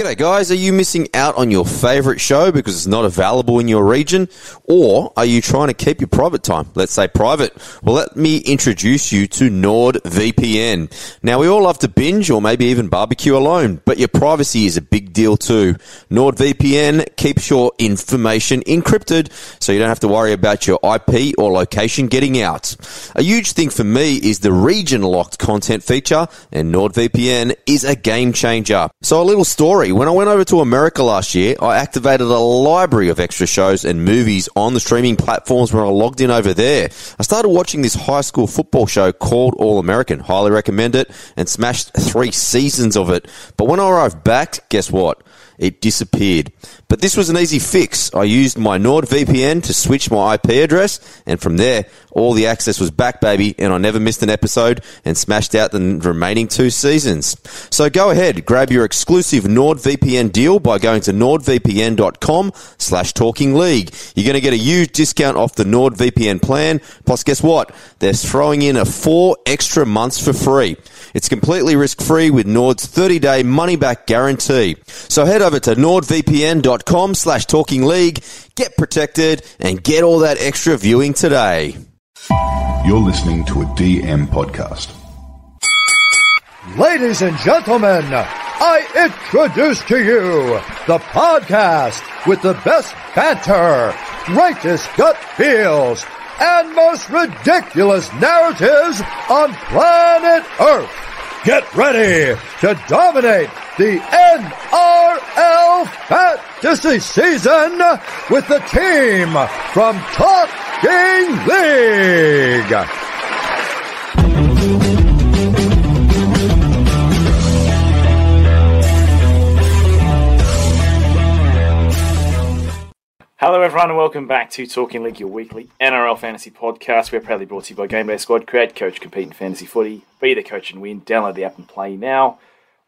G'day, guys. Are you missing out on your favourite show because it's not available in your region? Or are you trying to keep your private time? Let's say private. Well, let me introduce you to NordVPN. Now, we all love to binge or maybe even barbecue alone, but your privacy is a big deal too. NordVPN keeps your information encrypted so you don't have to worry about your IP or location getting out. A huge thing for me is the region locked content feature, and NordVPN is a game changer. So, a little story when I went over to America last year, I activated a library of extra shows and movies on the streaming platforms when I logged in over there. I started watching this high school football show called All American. Highly recommend it and smashed three seasons of it. But when I arrived back, guess what? it disappeared. But this was an easy fix. I used my NordVPN to switch my IP address, and from there, all the access was back, baby, and I never missed an episode and smashed out the remaining two seasons. So go ahead, grab your exclusive NordVPN deal by going to nordvpn.com slash talking league. You're going to get a huge discount off the NordVPN plan. Plus, guess what? They're throwing in a four extra months for free. It's completely risk free with Nord's 30 day money back guarantee. So head over to nordvpn.com slash talking league, get protected, and get all that extra viewing today. You're listening to a DM podcast. Ladies and gentlemen, I introduce to you the podcast with the best banter, greatest gut feels, and most ridiculous narratives on planet Earth. Get ready to dominate the NRL Fantasy season with the team from Talking League. Hello, everyone, and welcome back to Talking League, your weekly NRL fantasy podcast. We're proudly brought to you by Game Day Squad. Create, coach, compete in fantasy footy. Be the coach and win. Download the app and play now.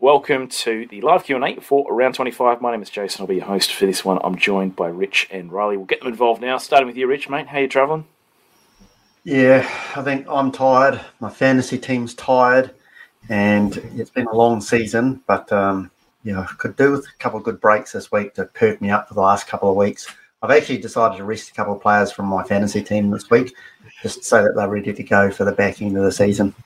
Welcome to the live Q&A for round 25. My name is Jason. I'll be your host for this one. I'm joined by Rich and Riley. We'll get them involved now. Starting with you, Rich, mate. How are you travelling? Yeah, I think I'm tired. My fantasy team's tired, and it's been a long season. But um, yeah, I could do with a couple of good breaks this week to perk me up for the last couple of weeks. I've actually decided to rest a couple of players from my fantasy team this week, just so that they're ready to go for the back end of the season.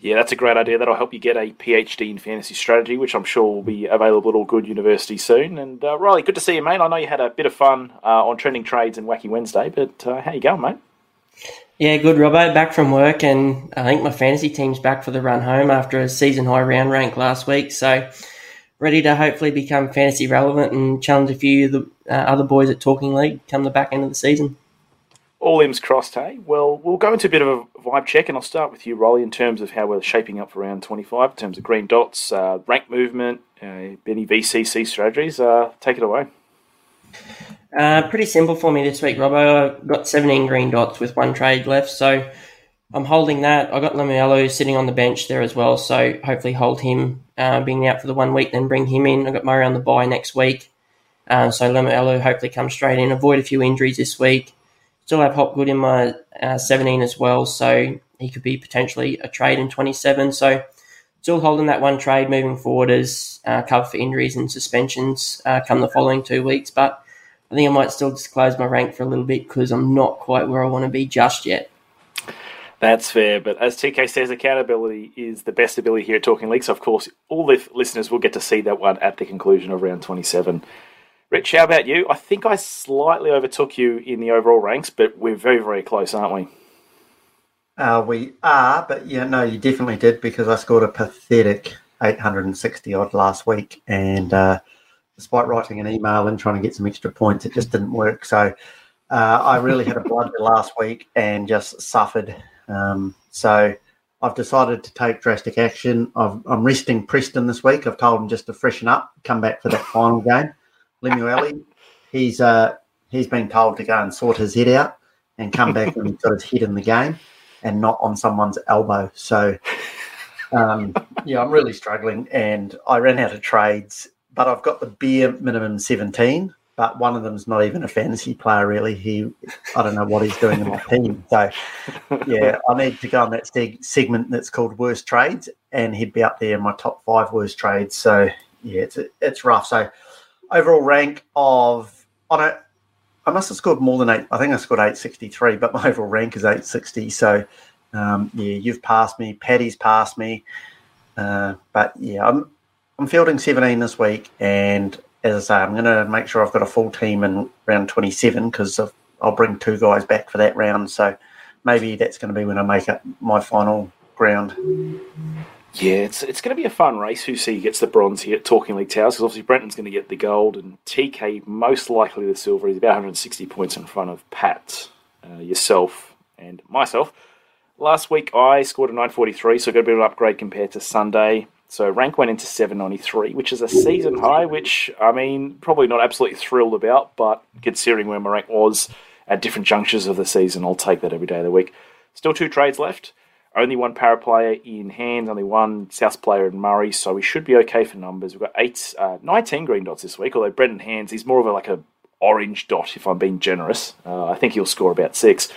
Yeah, that's a great idea. That'll help you get a PhD in fantasy strategy, which I'm sure will be available at all good universities soon. And uh, Riley, good to see you, mate. I know you had a bit of fun uh, on trending trades and Wacky Wednesday, but uh, how you going, mate? Yeah, good, Robbo. Back from work, and I think my fantasy team's back for the run home after a season high round rank last week. So ready to hopefully become fantasy relevant and challenge a few of the uh, other boys at Talking League come the back end of the season. All M's crossed, hey? Well, we'll go into a bit of a vibe check, and I'll start with you, Rolly, in terms of how we're shaping up for round 25, in terms of green dots, uh, rank movement, uh, any VCC strategies. Uh, take it away. Uh, pretty simple for me this week, Robbo. I've got 17 green dots with one trade left, so I'm holding that. I got Lemuelu sitting on the bench there as well, so hopefully hold him uh, being out for the one week, then bring him in. I got Murray on the bye next week, uh, so Lemuelu hopefully comes straight in. Avoid a few injuries this week. Still have Hopgood in my uh, 17 as well, so he could be potentially a trade in 27. So still holding that one trade moving forward as uh, cover for injuries and suspensions uh, come the following two weeks, but. I think I might still disclose my rank for a little bit because I'm not quite where I want to be just yet. That's fair, but as TK says, accountability is the best ability here at Talking League. So, of course, all the listeners will get to see that one at the conclusion of round 27. Rich, how about you? I think I slightly overtook you in the overall ranks, but we're very, very close, aren't we? Uh, we are, but yeah, no, you definitely did because I scored a pathetic 860 odd last week. And uh, despite writing an email and trying to get some extra points, it just didn't work. So, uh, I really had a blunder last week and just suffered um, so I've decided to take drastic action. i am resting Preston this week. I've told him just to freshen up, come back for that final game. Lemuelu, he's uh, he's been told to go and sort his head out and come back when he's got his head in the game and not on someone's elbow. So um, yeah, I'm really struggling, and I ran out of trades, but I've got the bare minimum 17 but one of them's not even a fantasy player really. He, I don't know what he's doing in my team. So, yeah, I need to go on that seg- segment that's called worst trades, and he'd be up there in my top five worst trades. So, yeah, it's it's rough. So overall rank of on it, I must have scored more than eight. I think I scored eight sixty three, but my overall rank is eight sixty. So um, yeah, you've passed me. Paddy's passed me. Uh, but yeah, I'm I'm fielding seventeen this week, and as I say, I'm going to make sure I've got a full team in round twenty seven because I'll bring two guys back for that round. So maybe that's going to be when I make up my final ground. Yeah, it's it's going to be a fun race. Who see gets the bronze here at Talking League Towers? Because obviously Brenton's going to get the gold, and TK most likely the silver. He's about 160 points in front of Pat, uh, yourself, and myself. Last week I scored a 943, so I got a bit of an upgrade compared to Sunday. So rank went into 793, which is a season high, which I mean probably not absolutely thrilled about, but considering where my rank was at different junctures of the season, I'll take that every day of the week. Still two trades left. Only one Parra player in hand, only one South player in Murray, so we should be okay for numbers. We've got eight, uh, 19 green dots this week, although Brendan Hands, he's more of a, like a orange dot, if I'm being generous. Uh, I think he'll score about six.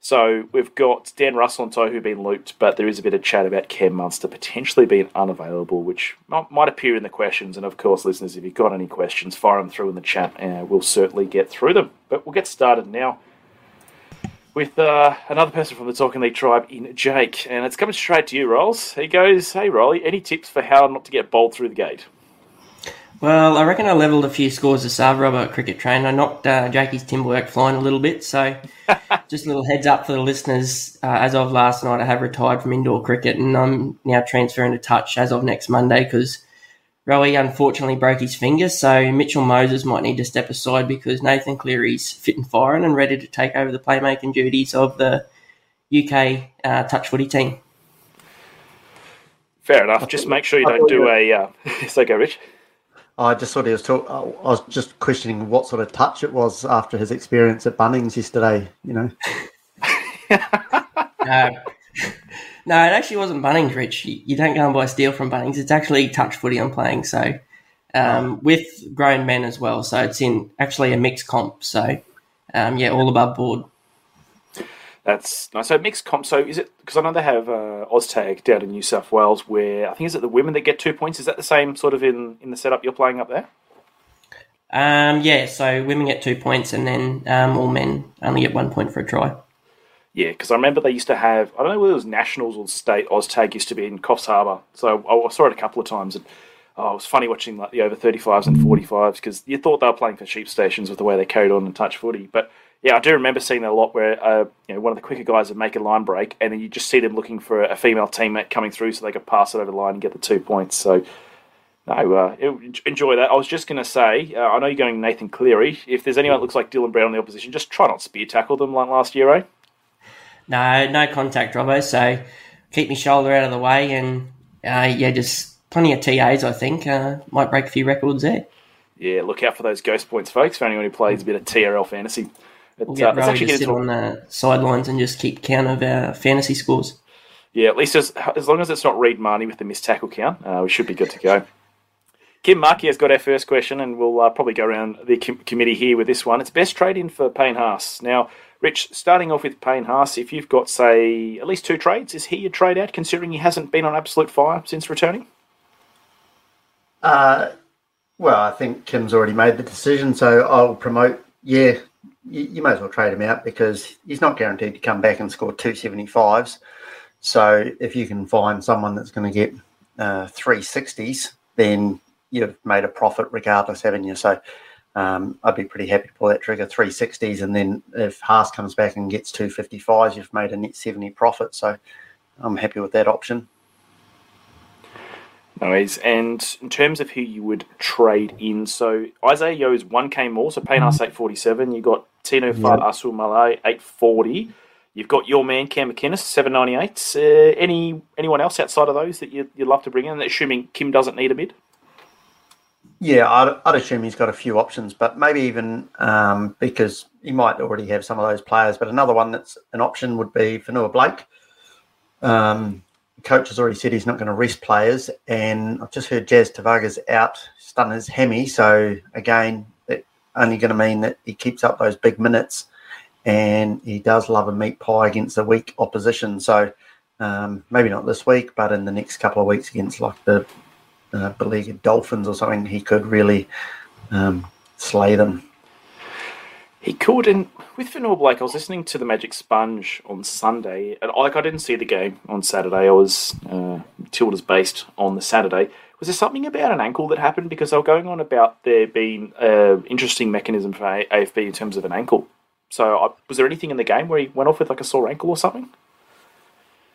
So we've got Dan Russell and Tohu been looped, but there is a bit of chat about Cam Munster potentially being unavailable, which might appear in the questions. And of course, listeners, if you've got any questions, fire them through in the chat, and we'll certainly get through them. But we'll get started now with uh, another person from the Talking League tribe in Jake, and it's coming straight to you, Rolls. He goes, "Hey, Rolly, any tips for how not to get bowled through the gate?" Well, I reckon I levelled a few scores of Sava Robert cricket train. I knocked uh, Jakey's timber work flying a little bit, so just a little heads up for the listeners. Uh, as of last night, I have retired from indoor cricket, and I'm now transferring to touch as of next Monday because Rowie unfortunately broke his finger, so Mitchell Moses might need to step aside because Nathan Cleary's fit and firing and ready to take over the playmaking duties of the UK uh, touch footy team. Fair enough. Just make sure you don't do a. Uh, so go, Rich. I just thought he was talk. I was just questioning what sort of touch it was after his experience at Bunnings yesterday. You know. uh, no, it actually wasn't Bunnings, Rich. You don't go and buy steel from Bunnings. It's actually touch footy I'm playing. So um, oh. with grown men as well. So it's in actually a mixed comp. So um, yeah, all above board. That's nice. So mixed comp. So is it because I know they have uh, OzTag down in New South Wales, where I think is it the women that get two points? Is that the same sort of in in the setup you're playing up there? Um, yeah. So women get two points, and then um, all men only get one point for a try. Yeah, because I remember they used to have, I don't know whether it was Nationals or State, OzTag used to be in Coffs Harbour. So I saw it a couple of times. And oh, it was funny watching like the over 35s and 45s because you thought they were playing for sheep stations with the way they carried on and touch footy. But yeah, I do remember seeing that a lot where uh, you know one of the quicker guys would make a line break and then you just see them looking for a female teammate coming through so they could pass it over the line and get the two points. So no, uh, enjoy that. I was just going to say, uh, I know you're going Nathan Cleary. If there's anyone that looks like Dylan Brown on the opposition, just try not spear tackle them like last year, eh? No, no contact, Robbo. So keep my shoulder out of the way, and uh, yeah, just plenty of TAs. I think uh, might break a few records there. Yeah, look out for those ghost points, folks. For anyone who plays a bit of TRL fantasy, we'll get uh, to sit on the sidelines and just keep count of our fantasy scores. Yeah, at least as, as long as it's not Reed Mahoney with the missed tackle count, uh, we should be good to go. Kim Markey has got our first question, and we'll uh, probably go around the com- committee here with this one. It's best trade in for Payne Haas. Now, Rich, starting off with Payne Haas, if you've got, say, at least two trades, is he a trade out considering he hasn't been on absolute fire since returning? Uh, well, I think Kim's already made the decision, so I'll promote. Yeah, you, you may as well trade him out because he's not guaranteed to come back and score 275s. So if you can find someone that's going to get uh, 360s, then you've made a profit regardless, haven't you? So um, I'd be pretty happy to pull that trigger 360s, and then if Haas comes back and gets 255s, you've made a net 70 profit. So I'm happy with that option. No worries. And in terms of who you would trade in, so Isaiah Yeo is 1k more, so Payne Haas 847. You've got Tino yep. Asul Malay 840. You've got your man Cam McInnes 798. Uh, any anyone else outside of those that you, you'd love to bring in, assuming Kim doesn't need a bid? Yeah, I'd, I'd, assume he's got a few options, but maybe even um, because he might already have some of those players. But another one that's an option would be Fonua Blake. Um, coach has already said he's not going to rest players, and I've just heard Jazz Tevaga's out, stun his hammy. So again, that only going to mean that he keeps up those big minutes, and he does love a meat pie against a weak opposition. So um, maybe not this week, but in the next couple of weeks against like the uh, beleaguered Dolphins or something, he could really um, slay them. He could, and with Fonua Blake, I was listening to the Magic Sponge on Sunday, and like I didn't see the game on Saturday. I was uh, Matilda's based on the Saturday. Was there something about an ankle that happened? Because they were going on about there being an interesting mechanism for AFB in terms of an ankle. So, uh, was there anything in the game where he went off with like a sore ankle or something?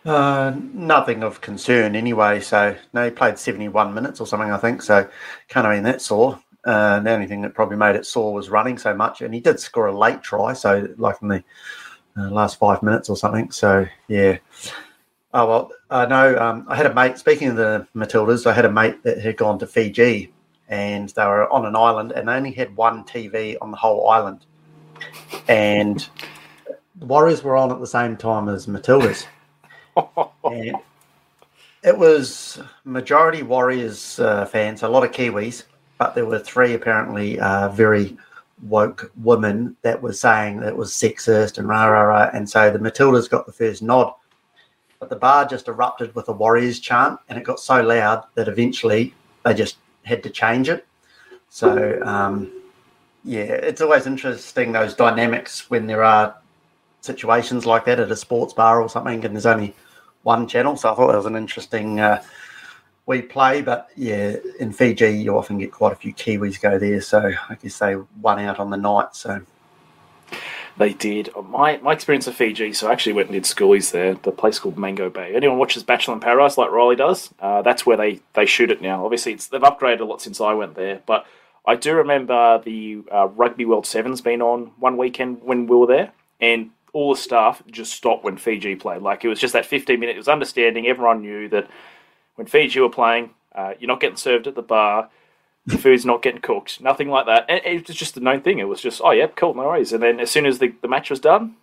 Uh, nothing of concern anyway. So, no, he played 71 minutes or something, I think. So, can't have been that sore. Uh, the only thing that probably made it sore was running so much. And he did score a late try. So, like in the uh, last five minutes or something. So, yeah. Oh, well, I know um, I had a mate, speaking of the Matildas, I had a mate that had gone to Fiji and they were on an island and they only had one TV on the whole island. And the Warriors were on at the same time as Matildas. And it was majority Warriors uh, fans, a lot of Kiwis, but there were three apparently uh, very woke women that were saying that it was sexist and rah rah rah. And so the Matildas got the first nod but the bar just erupted with a Warriors chant, and it got so loud that eventually they just had to change it. So, um, yeah, it's always interesting those dynamics when there are situations like that at a sports bar or something, and there's only one channel. So I thought that was an interesting uh, we play. But yeah, in Fiji, you often get quite a few Kiwis go there. So I guess they won out on the night. So they did. My my experience of Fiji, so I actually went and did schoolies there. The place called Mango Bay. Anyone watches Bachelor in Paradise like Riley does? Uh, that's where they, they shoot it now. Obviously, it's, they've upgraded a lot since I went there, but I do remember the uh, Rugby World Sevens being on one weekend when we were there, and all the staff just stopped when Fiji played. Like it was just that 15 minute. It was understanding. Everyone knew that when Fiji were playing, uh, you're not getting served at the bar the food's not getting cooked, nothing like that. And it was just the known thing. It was just, oh, yep, cool, no worries. And then as soon as the, the match was done,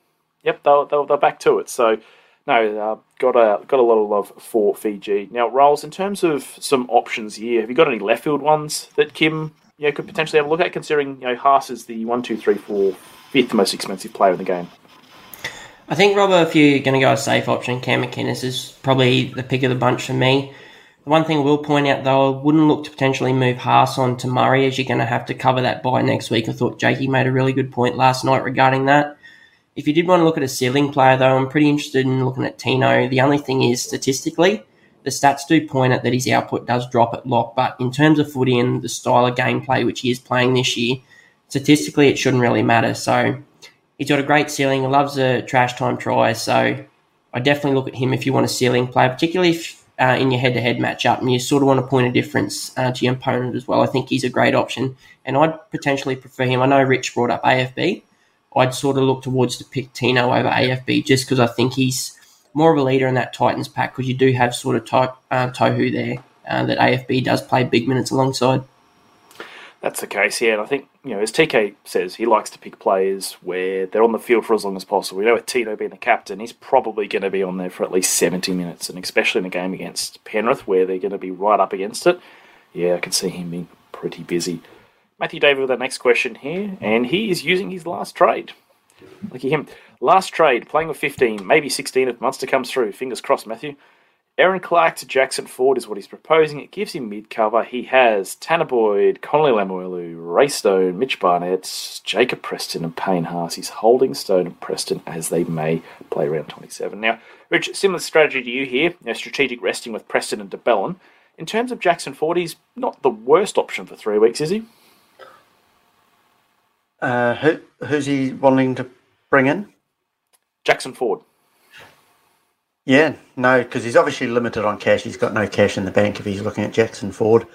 yep, they're, they're, they're back to it. So, no, uh, got a got a lot of love for Fiji. Now, Rolls, in terms of some options here, have you got any left field ones that Kim you know, could potentially have a look at, considering you know Haas is the one, two, three, four, fifth most expensive player in the game? I think, Robert, if you're going to go a safe option, Cam McInnes is probably the pick of the bunch for me. The one thing I will point out, though, I wouldn't look to potentially move Haas on to Murray as you're going to have to cover that by next week. I thought Jakey made a really good point last night regarding that. If you did want to look at a ceiling player, though, I'm pretty interested in looking at Tino. The only thing is, statistically, the stats do point at that his output does drop at lock, but in terms of footy and the style of gameplay which he is playing this year, statistically it shouldn't really matter. So he's got a great ceiling, He loves a trash time try, so I definitely look at him if you want a ceiling player, particularly if uh, in your head-to-head matchup, and you sort of want to point a difference uh, to your opponent as well. I think he's a great option, and I'd potentially prefer him. I know Rich brought up AFB. I'd sort of look towards to pick Tino over AFB just because I think he's more of a leader in that Titans pack because you do have sort of to- uh, Tohu there uh, that AFB does play big minutes alongside. That's the case, yeah. And I think, you know, as TK says, he likes to pick players where they're on the field for as long as possible. We know with Tino being the captain, he's probably going to be on there for at least 70 minutes. And especially in a game against Penrith where they're going to be right up against it, yeah, I can see him being pretty busy. Matthew David with our next question here, and he is using his last trade. Look at him. Last trade, playing with 15, maybe 16 if Munster comes through. Fingers crossed, Matthew. Erin Clark to Jackson Ford is what he's proposing. It gives him mid cover. He has Tanah Boyd, Connelly Lemuelu, Ray Stone, Mitch Barnett, Jacob Preston, and Payne Haas. He's holding Stone and Preston as they may play around 27. Now, Rich, similar strategy to you here, you know, strategic resting with Preston and de Belin. In terms of Jackson Ford, he's not the worst option for three weeks, is he? Uh, who, who's he wanting to bring in? Jackson Ford. Yeah, no, because he's obviously limited on cash. He's got no cash in the bank if he's looking at Jackson Ford.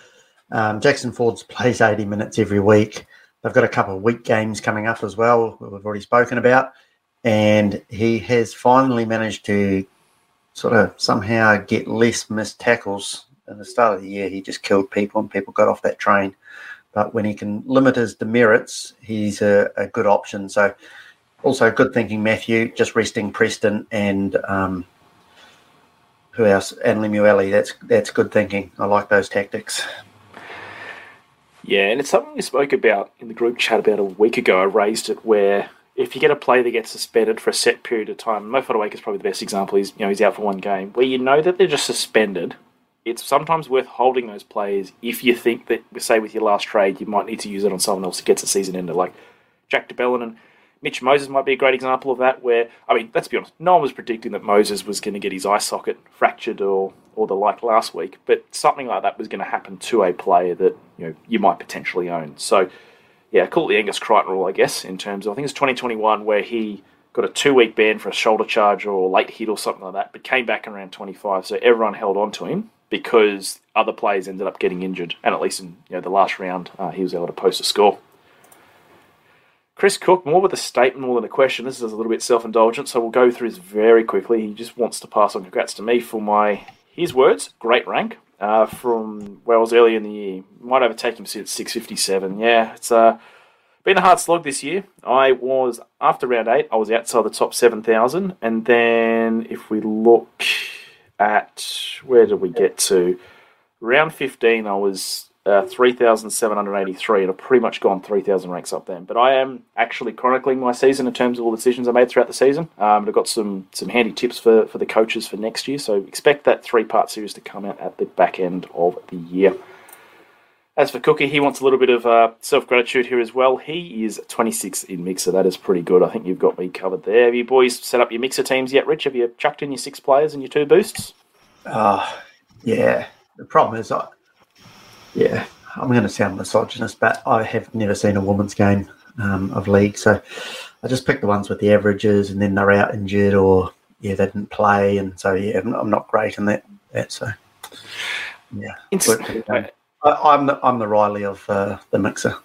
Um, Jackson Ford plays 80 minutes every week. They've got a couple of week games coming up as well, we've already spoken about. And he has finally managed to sort of somehow get less missed tackles. At the start of the year, he just killed people and people got off that train. But when he can limit his demerits, he's a, a good option. So, also good thinking, Matthew, just resting Preston and um, who else? And Lemuelu. That's that's good thinking. I like those tactics. Yeah, and it's something we spoke about in the group chat about a week ago. I raised it where if you get a player that gets suspended for a set period of time, Mo Fotuaika is probably the best example. He's you know he's out for one game where you know that they're just suspended, it's sometimes worth holding those players if you think that, say, with your last trade, you might need to use it on someone else who gets a season ender, like Jack de Belin and Mitch Moses might be a great example of that. Where I mean, let's be honest, no one was predicting that Moses was going to get his eye socket fractured or or the like last week, but something like that was going to happen to a player that you know you might potentially own. So yeah, call it the Angus Crichton rule, I guess. In terms of I think it's 2021 where he got a two week ban for a shoulder charge or late hit or something like that, but came back around 25. So everyone held on to him because other players ended up getting injured, and at least in you know the last round, uh, he was able to post a score. Chris Cook, more with a statement more than a question. This is a little bit self indulgent, so we'll go through this very quickly. He just wants to pass on congrats to me for my, his words, great rank uh, from Wells early in the year. Might overtake him since 657. Yeah, it's uh, been a hard slog this year. I was, after round eight, I was outside the top 7,000. And then if we look at, where did we get to? Round 15, I was uh, 3,783, and I've pretty much gone 3,000 ranks up then. But I am actually chronicling my season in terms of all the decisions I made throughout the season. Um, I've got some some handy tips for, for the coaches for next year, so expect that three part series to come out at the back end of the year. As for Cookie, he wants a little bit of uh, self gratitude here as well. He is 26 in Mixer. That is pretty good. I think you've got me covered there. Have you boys set up your Mixer teams yet, Rich? Have you chucked in your six players and your two boosts? Uh, yeah. The problem is, I, yeah, I'm going to sound misogynist, but I have never seen a women's game um, of league. So I just pick the ones with the averages and then they're out injured or, yeah, they didn't play. And so, yeah, I'm not great in that. that so, yeah. But, I, am the, I'm the Riley of uh, the mixer.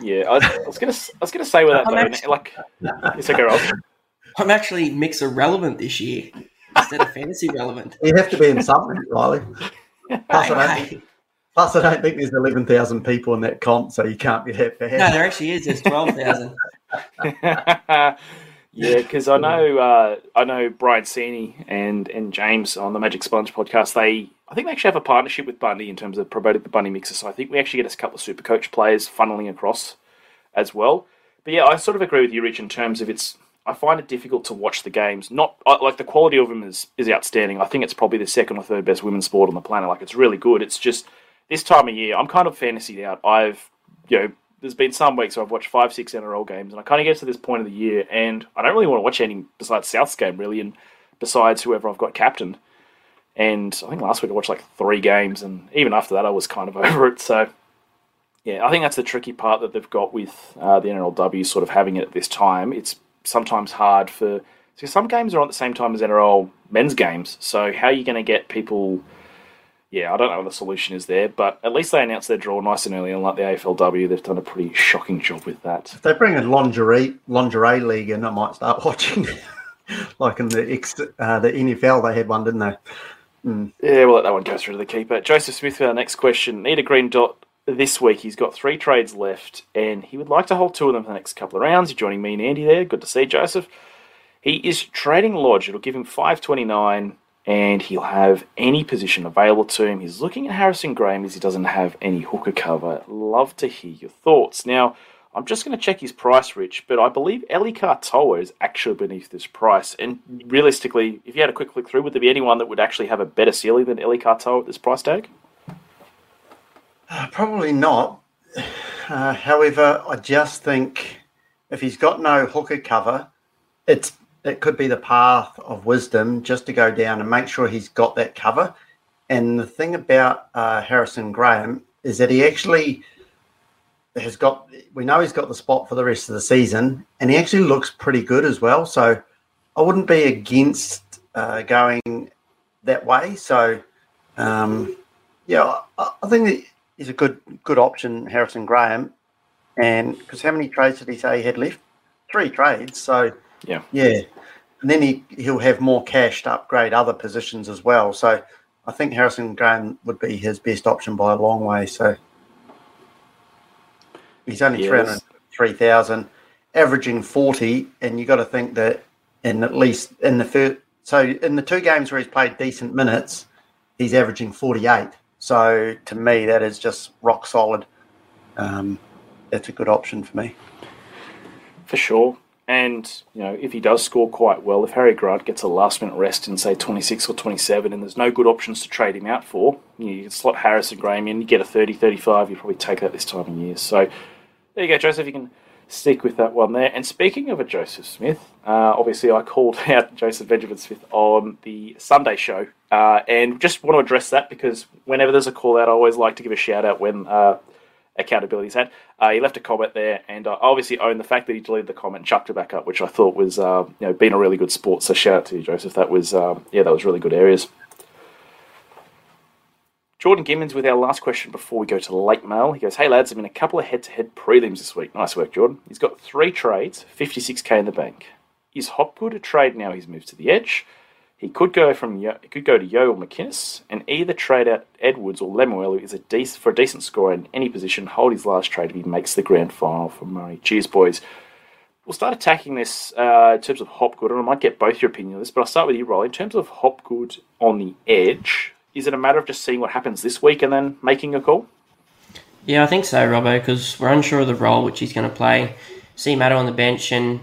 Yeah, I, I, was gonna I was gonna say with that though, actually, like, it's okay, I'm actually mixer relevant this year instead of fantasy relevant. You have to be in something, Riley. Plus, I don't think, plus, I don't think there's 11,000 people in that comp, so you can't be that bad. No, there actually is. There's 12,000. yeah, because I know uh, I know Brian Sini and and James on the Magic Sponge podcast. They I think they actually have a partnership with Bundy in terms of promoting the Bundy mixer. So I think we actually get a couple of super coach players funneling across as well. But yeah, I sort of agree with you, Rich, in terms of it's. I find it difficult to watch the games. Not like the quality of them is is outstanding. I think it's probably the second or third best women's sport on the planet. Like it's really good. It's just this time of year, I'm kind of fantasied out. I've you know there's been some weeks where I've watched five, six NRL games, and I kind of get to this point of the year, and I don't really want to watch any besides South's game, really, and besides whoever I've got captain. And I think last week I watched like three games, and even after that, I was kind of over it. So, yeah, I think that's the tricky part that they've got with uh, the NRLW sort of having it at this time. It's sometimes hard for because some games are on at the same time as NRL men's games. So, how are you going to get people? Yeah, I don't know what the solution is there, but at least they announced their draw nice and early. Unlike the AFLW, they've done a pretty shocking job with that. If they bring a lingerie lingerie league in, I might start watching. like in the X, uh, the NFL, they had one, didn't they? Mm. Yeah, we'll let that one go through to the keeper. Joseph Smith for our next question. Need a green dot this week. He's got three trades left, and he would like to hold two of them for the next couple of rounds. You're joining me and Andy there. Good to see Joseph. He is trading Lodge. It'll give him 529, and he'll have any position available to him. He's looking at Harrison Graham as he doesn't have any hooker cover. Love to hear your thoughts. Now, I'm just going to check his price, Rich, but I believe Eli Katoa is actually beneath this price. And realistically, if you had a quick look through, would there be anyone that would actually have a better ceiling than Eli Katoa at this price tag? Uh, probably not. Uh, however, I just think if he's got no hooker cover, it's it could be the path of wisdom just to go down and make sure he's got that cover. And the thing about uh, Harrison Graham is that he actually has got we know he's got the spot for the rest of the season, and he actually looks pretty good as well. So I wouldn't be against uh, going that way. So um, yeah, I, I think he's a good good option, Harrison Graham. And because how many trades did he say he had left? Three trades. So yeah, yeah, and then he he'll have more cash to upgrade other positions as well. So I think Harrison Graham would be his best option by a long way. So He's only yes. 303,000, averaging 40. And you got to think that in at least in the first, so in the two games where he's played decent minutes, he's averaging 48. So to me, that is just rock solid. Um, that's a good option for me. For sure. And you know, if he does score quite well, if Harry Grant gets a last minute rest in say 26 or 27, and there's no good options to trade him out for, you, know, slot Harrison Graham in, you get a 30, 35, you probably take that this time of year. So there you go, Joseph. You can stick with that one there. And speaking of a Joseph Smith, uh, obviously I called out Joseph Benjamin Smith on the Sunday show, uh, and just want to address that because whenever there's a call out, I always like to give a shout out when. Uh, accountability's had. Uh, he left a comment there, and I obviously own the fact that he deleted the comment and chucked it back up, which I thought was, uh, you know, being a really good sport. So shout out to you, Joseph. That was, um, yeah, that was really good areas. Jordan Gimmons with our last question before we go to late mail. He goes, Hey lads, I'm in a couple of head to head prelims this week. Nice work, Jordan. He's got three trades, 56k in the bank. Is Hopgood a trade now he's moved to the edge? He could go from Yo, he could go to Yeo or McInnes, and either trade out Edwards or Lemuelu is a decent for a decent score in any position. Hold his last trade if he makes the grand final for Murray. Cheers, boys. We'll start attacking this uh, in terms of Hopgood, and I might get both your opinion on this, but I'll start with you, Rolly. In terms of Hopgood on the edge, is it a matter of just seeing what happens this week and then making a call? Yeah, I think so, Robbo, because we're unsure of the role which he's going to play. See Matto on the bench and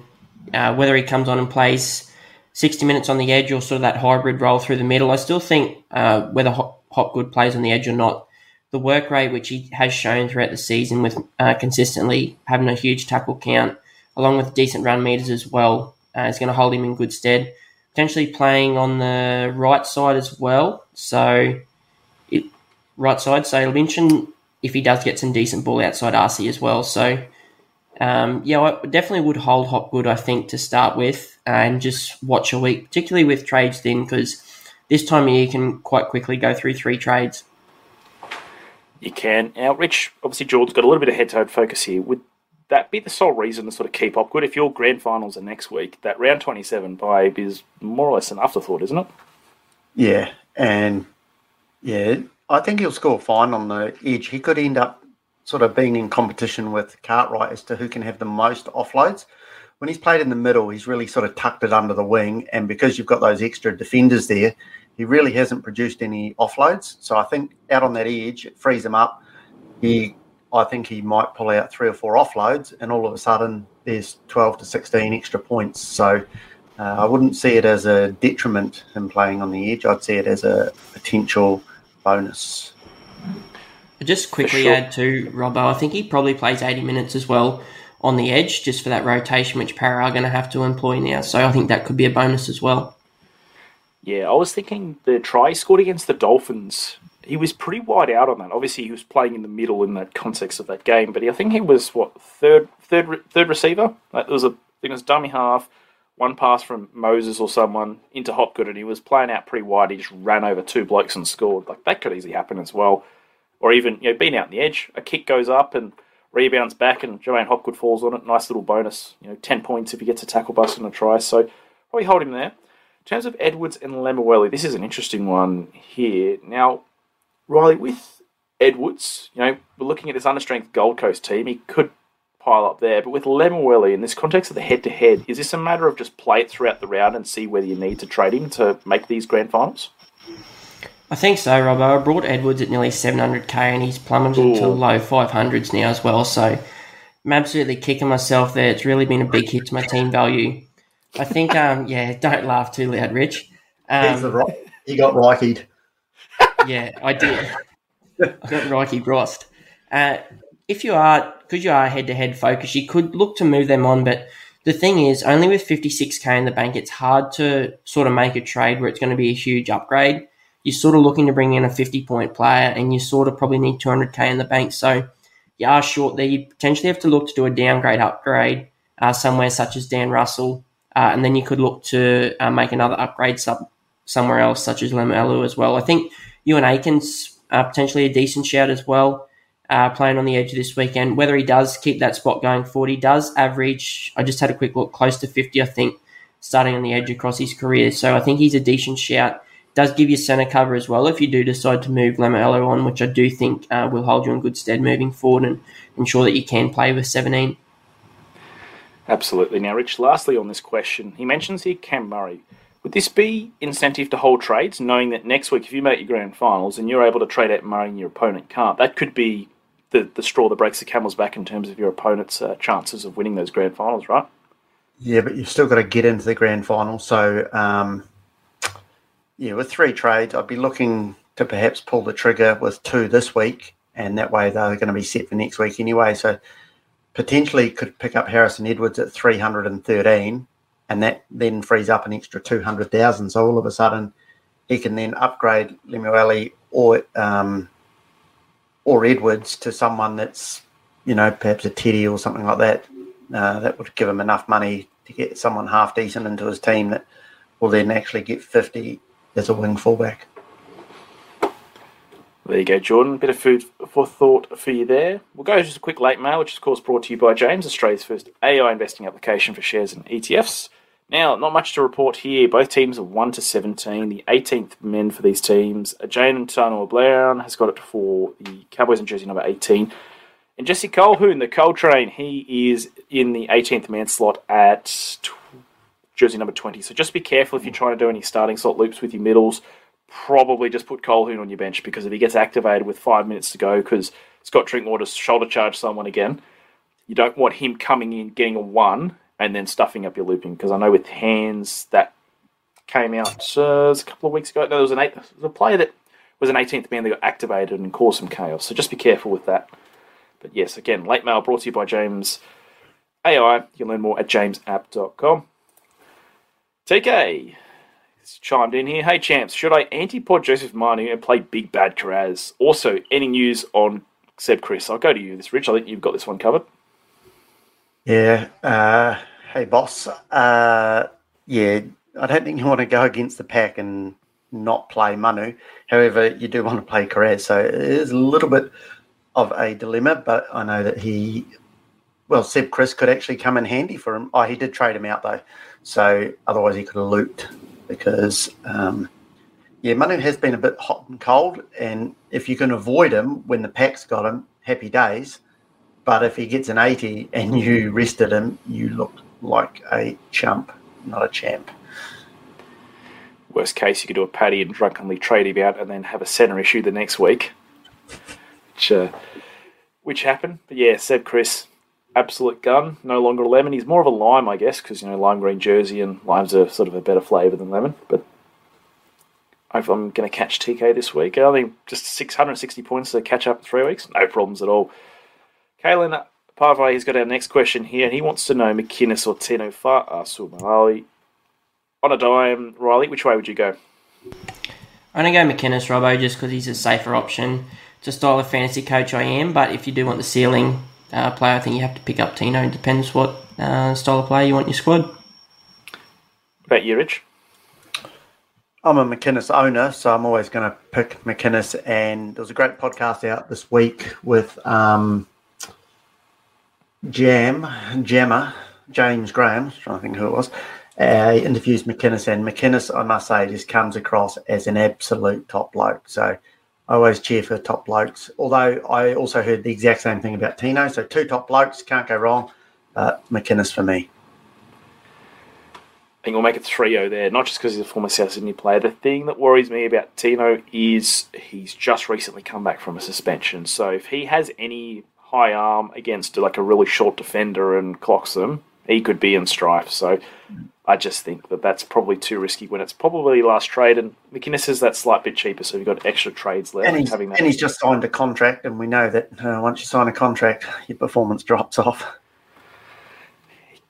uh, whether he comes on and plays 60 minutes on the edge or sort of that hybrid role through the middle. I still think uh, whether Hopgood plays on the edge or not, the work rate which he has shown throughout the season with uh, consistently having a huge tackle count, along with decent run meters as well, uh, is going to hold him in good stead. Potentially playing on the right side as well. So, it, right side. So it'll if he does get some decent ball outside RC as well. So, um, yeah, I definitely would hold Hopgood, I think, to start with and just watch a week, particularly with trades then, because this time of year you can quite quickly go through three trades. You can. Now, Rich, obviously, Jordan's got a little bit of head to head focus here. Would that be the sole reason to sort of keep Hopgood? If your grand finals are next week, that round 27 vibe is more or less an afterthought, isn't it? Yeah, and yeah, I think he'll score fine on the edge. He could end up sort of being in competition with Cartwright as to who can have the most offloads when he's played in the middle, he's really sort of tucked it under the wing. And because you've got those extra defenders there, he really hasn't produced any offloads. So I think out on that edge, it frees him up. He, I think he might pull out three or four offloads, and all of a sudden there's 12 to 16 extra points. So uh, I wouldn't see it as a detriment him playing on the edge. I'd see it as a potential bonus. Just quickly sure. add to Robbo, I think he probably plays 80 minutes as well on the edge just for that rotation, which Parra are going to have to employ now. So I think that could be a bonus as well. Yeah, I was thinking the try he scored against the Dolphins. He was pretty wide out on that. Obviously, he was playing in the middle in that context of that game, but I think he was what third, third, third receiver. Like, there was a, I think it was dummy half, one pass from Moses or someone into Hopgood, and he was playing out pretty wide. He just ran over two blokes and scored. Like that could easily happen as well, or even you know being out on the edge, a kick goes up and rebounds back, and J'maine Hopgood falls on it. Nice little bonus. You know, 10 points if he gets a tackle bust and a try. So probably hold him there. In terms of Edwards and Lemuelu, this is an interesting one here. Now, Riley, with Edwards, you know, we're looking at this understrength Gold Coast team. He could pile up there. But with Lemuelu, in this context of the head to head, is this a matter of just play it throughout the round and see whether you need to trade him to make these grand finals? I think so, Robbo. I brought Edwards at nearly 700k and he's plummeted Ooh. to low 500s now as well. So I'm absolutely kicking myself there. It's really been a big hit to my team value. I think, um, yeah, don't laugh too loud, Rich. Um, the he got rightied. Yeah, I did. I got righty rost. Uh, if you are, because you are head to head focused, you could look to move them on. But the thing is, only with 56k in the bank, it's hard to sort of make a trade where it's going to be a huge upgrade you're sort of looking to bring in a 50 point player and you sort of probably need 200k in the bank. So you are short there. You potentially have to look to do a downgrade upgrade uh, somewhere such as Dan Russell. Uh, and then you could look to uh, make another upgrade sub somewhere else, such as Lemuelu as well. I think Euan Aitken's uh, potentially a decent shout as well, uh, playing on the edge this weekend. Whether he does keep that spot going forward, he does average, I just had a quick look, close to 50, I think, starting on the edge across his career. So I think he's a decent shout does give you centre cover as well if you do decide to move Lemuelu on, which I do think uh, will hold you in good stead moving forward and ensure that you can play with 17. Absolutely. Now, Rich, lastly on this question, he mentions here Cam Murray. Would this be incentive to hold trades, knowing that next week, if you make your grand finals and you're able to trade out Murray and your opponent can't, that could be the, the straw that breaks the camel's back in terms of your opponent's uh, chances of winning those grand finals, right? Yeah, but you've still got to get into the grand final. So, um, yeah, with three trades, I'd be looking to perhaps pull the trigger with two this week, and that way they're going to be set for next week anyway. So, potentially could pick up Harrison Edwards at 313, and that then frees up an extra 200,000. So, all of a sudden, he can then upgrade Lemuelu or um, or Edwards to someone that's, you know, perhaps a Teddy or something like that. Uh, that would give him enough money to get someone half decent into his team that will then actually get 50 as a wing fullback. There you go, Jordan. Bit of food for thought for you there. We'll go to just a quick late mail, which is of course brought to you by Jaaims, Australia's first AI investing application for shares and ETFs. Now, not much to report here. Both teams are 1 to 17. The 18th men for these teams. Jamayne Taunoa-Brown has got it for the Cowboys and jersey number 18. And Jesse Colquhoun, the Coltrane, he is in the 18th man slot at jersey number 20. So just be careful if you're trying to do any starting slot loops with your middles. Probably just put Colquhoun on your bench because if he gets activated with five minutes to go, because Scott Drinkwater to shoulder charge someone again, you don't want him coming in, getting a one, and then stuffing up your looping. Because I know with hands that came out uh, a couple of weeks ago. No, there was an eight, was a player that was an 18th man that got activated and caused some chaos. So just be careful with that. But yes, again, late mail brought to you by Jaaims AI. You can learn more at jaaimsapp.com. TK has chimed in here. Hey, champs, should I anti-pod Joseph Manu and play Big Bad Karaz? Also, any news on Seb Kris? I'll go to you this, Rich. I think you've got this one covered. Yeah. Uh, hey, boss. Uh, yeah, I don't think you want to go against the pack and not play Manu. However, you do want to play Karaz. So it is a little bit of a dilemma, but I know that he, well, Seb Kris could actually come in handy for him. Oh, he did trade him out though, so otherwise he could have looped because, um, yeah, Manu has been a bit hot and cold, and if you can avoid him when the pack's got him, happy days. But if he gets an 80 and you rested him, you look like a chump, not a champ. Worst case, you could do a paddy and drunkenly trade him out and then have a centre issue the next week, which uh, which happened. But yeah, Seb Kris, absolute gun. No longer a lemon. He's more of a lime, I guess, because you know lime green jersey and limes are sort of a better flavour than lemon. But I'm going to catch TK this week, I think just 660 points to catch up in three weeks, no problems at all. Kalen Parvai has got our next question here, and he wants to know McInnes or Tino Fa'asuamaleaui. Uh, On a dime, Riley, which way would you go? I'm going to go McInnes, Robbo, just because he's a safer option. A style of fantasy coach I am, but if you do want the ceiling uh, player, I think you have to pick up Tino. It depends what uh, style of player you want in your squad. What about you, Rich? I'm a McInnes owner, so I'm always going to pick McInnes. And there was a great podcast out this week with um, Jam, Jammer, James Graham, I'm trying to think who it was. Uh, he interviews McInnes, and McInnes, I must say, just comes across as an absolute top bloke. So I always cheer for top blokes. Although I also heard the exact same thing about Tino. So two top blokes, can't go wrong. But McInnes for me. I think we'll make it 3 0 there, not just because he's a former South Sydney player. The thing that worries me about Tino is he's just recently come back from a suspension. So if he has any high arm against like a really short defender and clocks them, he could be in strife. So I just think that that's probably too risky when it's probably last trade. And McInnes is that slight bit cheaper, so you've got extra trades left. And he's, having that. and he's just signed a contract, and we know that uh, once you sign a contract, your performance drops off.